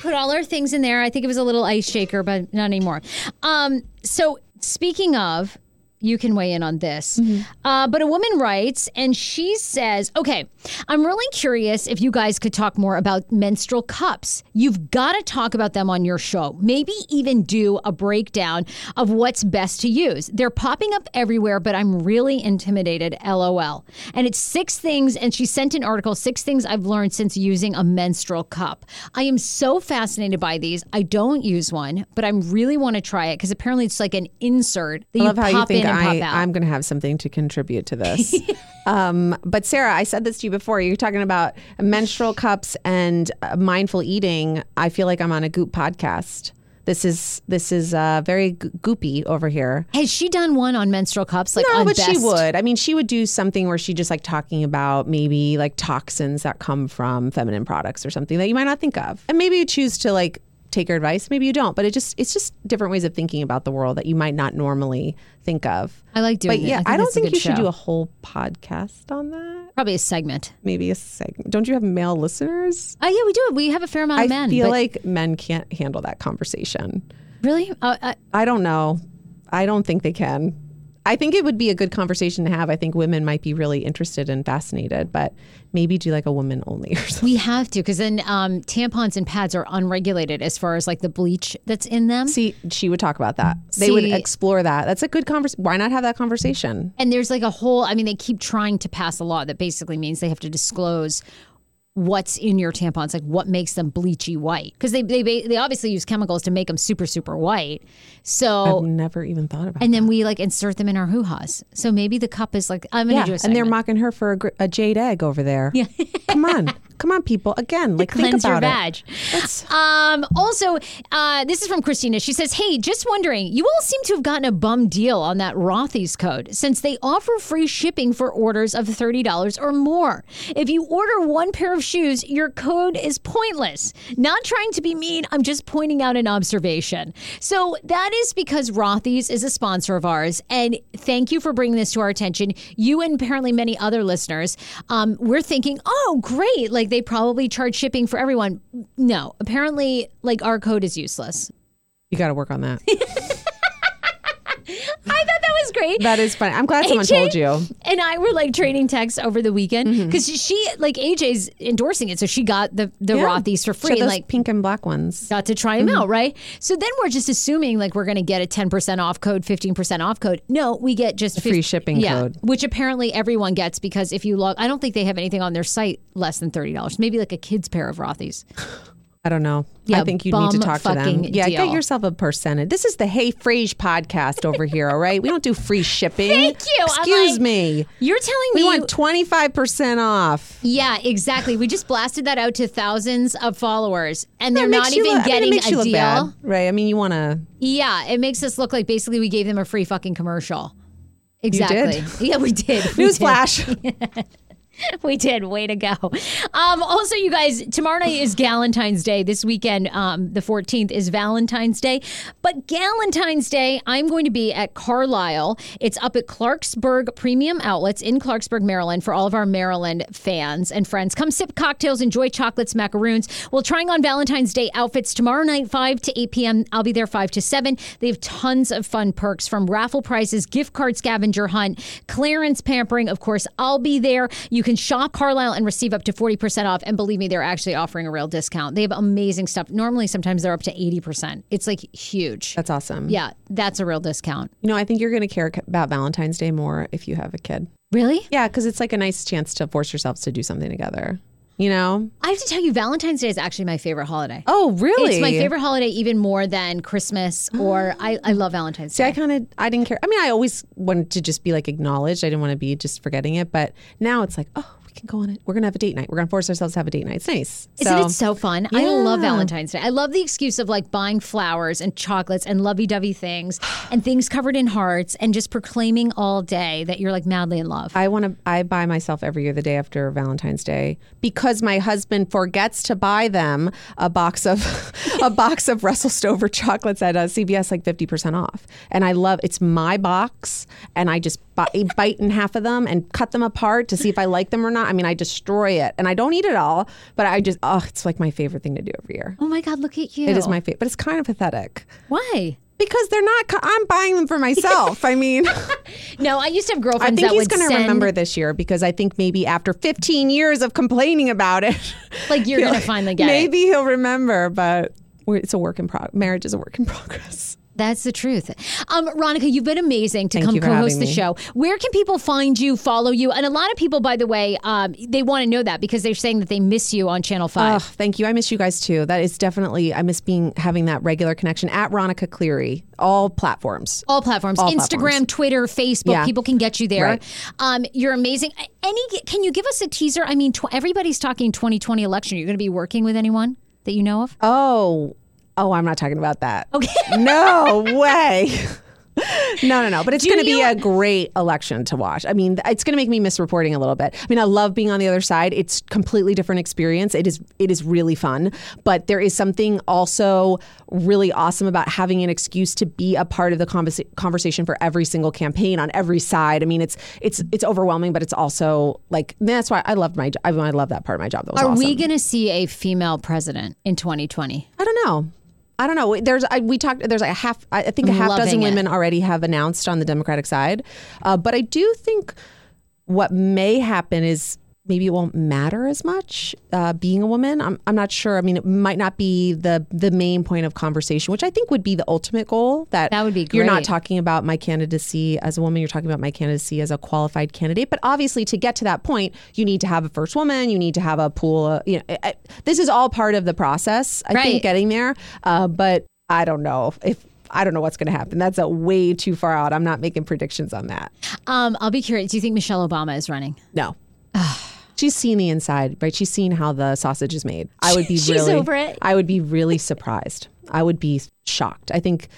put all our things in there. I think it was a little ice shaker, but not anymore. Um, so speaking of, you can weigh in on this. Uh, but a woman writes, and she says, "Okay, I'm really curious if you guys could talk more about menstrual cups. You've got to talk about them on your show. Maybe even do a breakdown of what's best to use. They're popping up everywhere, but I'm really intimidated. LOL. And it's six things. And she sent an article, six things I've learned since using a menstrual cup. I am so fascinated by these. I don't use one, but I really want to try it because apparently it's like an insert that I love you how pop you think in I. I'm going to have something to contribute to this. um, but Sarah, I said this to you before. You're talking about menstrual cups and uh, mindful eating. I feel like I'm on a Goop podcast. This is this is uh, very g- goopy over here. Has she done one on menstrual cups? Like No, but she would. I mean, she would do something where she just like talking about maybe like toxins that come from feminine products or something that you might not think of. And maybe you choose to like take her advice, maybe you don't. But it just it's just different ways of thinking about the world that you might not normally think of. I like doing But it. yeah, I, I, don't think you should do a whole podcast on that. Probably a segment. Maybe a segment. Don't you have male listeners? Oh yeah, we do. We have a fair amount I of men. I feel but- like men can't handle that conversation. really. Uh, uh, I don't know. I don't think they can. I think it would be a good conversation to have. I think women might be really interested and fascinated, but maybe do like a woman only or something. we have to because then um, tampons and pads are unregulated as far as like the bleach that's in them. See, she would talk about that. They would explore that. That's a good conversation. Why not have that conversation? And there's like a whole, I mean, they keep trying to pass a law that basically means they have to disclose what's in your tampons, like what makes them bleachy white. Because they, they, they obviously use chemicals to make them super, super white. So, I've never even thought about. It. And then we like insert them in our hoo ha's. So maybe the cup is like, I'm to yeah, do a and they're mocking her for a, a jade egg over there. Yeah, come on, come on, people. Again, like think Cleanse your about it. badge. Um, also, uh, this is from Christina. She says, Hey, just wondering, you all seem to have gotten a bum deal on that Rothy's code since they offer free shipping for orders of $30 or more. If you order one pair of shoes, your code is pointless. Not trying to be mean, I'm just pointing out an observation. So that is because Rothy's is a sponsor of ours. And thank you for bringing this to our attention. You and apparently many other listeners, um, we're thinking, oh, great. Like they probably charge shipping for everyone. No, apparently, like our code is useless. You got to work on that. I thought that was great. that is funny. I'm glad someone told you. And I were like trading texts over the weekend Mm-hmm. because she, like AJ's endorsing it, so she got the the Yeah. Rothy's for free had and those like pink and black ones. got to try them Mm-hmm. out, right? So then we're just assuming like we're going to get a 10% off code, 15% off code. No, we get just free 50 shipping yeah, code. which apparently everyone gets because if you log, I don't think they have anything on their site less than $30. Maybe like a kid's pair of Rothy's. I don't know. Yeah, I think you need to talk to them. Yeah, deal. get yourself a percentage. This is the Hey Frase podcast over here, all right? We don't do free shipping. Thank you. Excuse like- me. You're telling We me. We want 25% off. yeah, exactly. We just blasted that out to thousands of followers and they're not even look- I mean, getting a deal. bad, right? I mean, you want to. Yeah, it makes us look like basically we gave them a free fucking commercial. Exactly. did? Yeah, we did. We did. Newsflash. We did. Way to go. Um, also, you guys, tomorrow night is Galentine's Day. This weekend, um, the 14th, is Valentine's Day. But Galentine's Day, I'm going to be at Carlisle. It's up at Clarksburg Premium Outlets in Clarksburg, Maryland, for all of our Maryland fans and friends. Come sip cocktails, enjoy chocolates, macaroons. We're trying on Valentine's Day outfits tomorrow night, 5 to 8 p.m. I'll be there 5 to 7. They have tons of fun perks from raffle prizes, gift card scavenger hunt, clearance pampering. Of course, I'll be there. You can shop Carlisle and receive up to 40% off. And believe me, they're actually offering a real discount. They have amazing stuff. Normally, sometimes they're up to 80%. It's like huge. That's awesome. Yeah, that's a real discount. You know, I think you're going to care about Valentine's Day more if you have a kid. Really? Yeah, because it's like a nice chance to force yourselves to do something together. You know? I have to tell you, Valentine's Day is actually my favorite holiday. Oh, really? It's my favorite holiday, even more than Christmas or I, I love Valentine's See, Day. I kind of, I didn't care. I mean, I always wanted to just be like acknowledged. I didn't want to be just forgetting it. But now it's like, oh, can go on it. We're gonna have a date night. We're gonna force ourselves to have a date night. It's nice. Isn't it so fun? I love Valentine's Day. I love the excuse of like buying flowers and chocolates and lovey dovey things and things covered in hearts and just proclaiming all day that you're like madly in love. I want to. I buy myself every year the day after Valentine's Day because my husband forgets to buy them a box of a box of Russell Stover chocolates at uh, CVS like fifty percent off. And I love it's my box, and I just bi- bite in half of them and cut them apart to see if I like them or not. I mean, I destroy it, and I don't eat it all, but I just oh, it's like my favorite thing to do every year. oh my God, look at you. It is my favorite, but it's kind of pathetic Why? because they're not. co- I'm buying them for myself. I mean. No, I used to have girlfriends. I think he's going to send, remember this year because I think maybe after 15 years of complaining about it, like you're going to finally get it. maybe he'll remember. But it's a work in progress. Marriage is a work in progress. That's the truth. Um, Ronica, you've been amazing to Thank come co-host the me. show. Where can people find you, follow you? And a lot of people, by the way, um, they want to know that because they're saying that they miss you on Channel Oh, Five. thank you. I miss you guys too. That is definitely I miss being having that regular connection at Ronica Cleary, all platforms. all platforms All instagram platforms. twitter facebook Yeah. people can get you there Right. um, you're amazing any can you give us a teaser i mean tw- everybody's talking 2020 election you're going to be working with anyone that you know of Oh, oh, I'm not talking about that. Okay. No way. No, no, no. But it's going to be a great election to watch. I mean, it's going to make me miss reporting a little bit. I mean, I love being on the other side. It's completely different experience. It is it is really fun, but there is something also really awesome about having an excuse to be a part of the conversa- conversation for every single campaign on every side. I mean, it's it's it's overwhelming, but it's also like that's why I loved my I, I love that part of my job. That was are awesome. we going to see a female president in 2020 I don't know. I don't know. There's I, we talked. There's like a half. I think a half loving dozen it. women already have announced on the Democratic side, uh, but I do think what may happen is maybe it won't matter as much uh, being a woman. I'm, I'm not sure. I mean, it might not be the the main point of conversation, which I think would be the ultimate goal. That That would be You're not talking about my candidacy as a woman. You're talking about my candidacy as a qualified candidate. But obviously, to get to that point, you need to have a first woman. You need to have a pool. uh, You know, I- I- this is all part of the process. I Right. think getting there. Uh, but I don't know if. I don't know what's going to happen. That's a way too far out. I'm not making predictions on that. um, i'll be curious do you think michelle obama is running No. She's seen the inside, right? She's seen how the sausage is made. I would be She's really over it. I would be really surprised. I would be shocked. I think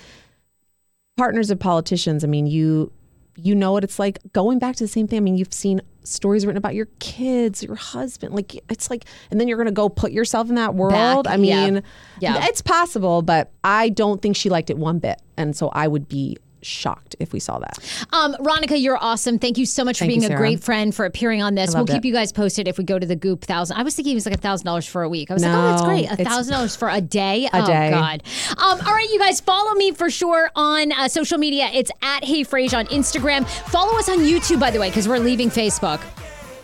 partners of politicians, I mean, you you know what it's like going back to the same thing. I mean, you've seen stories written about your kids, your husband. Like it's like and then you're going to go put yourself in that world. I mean, yeah. Yeah. it's possible, but I don't think she liked it one bit. And so I would be shocked if we saw that. um, Ronica, you're awesome. Thank you so much for Thank you, being a great friend, for appearing on this. We'll keep it. you guys posted if we go to the Goop thousand. I was thinking it was like a thousand dollars for a week. I was like, oh, that's great, a thousand dollars for a day. oh day. God. Um, all right, you guys, follow me for sure on uh, social media. It's at Hey Frase on Instagram. Follow us on YouTube, by the way, because we're leaving Facebook.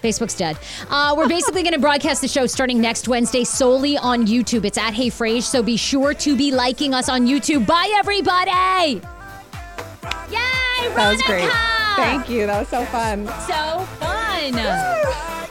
Facebook's dead. Uh, we're basically going to broadcast the show starting next Wednesday solely on YouTube. It's at Hey Frase, so be sure to be liking us on YouTube. Bye, everybody. Yay, That was great. Thank you. That was so fun. So fun.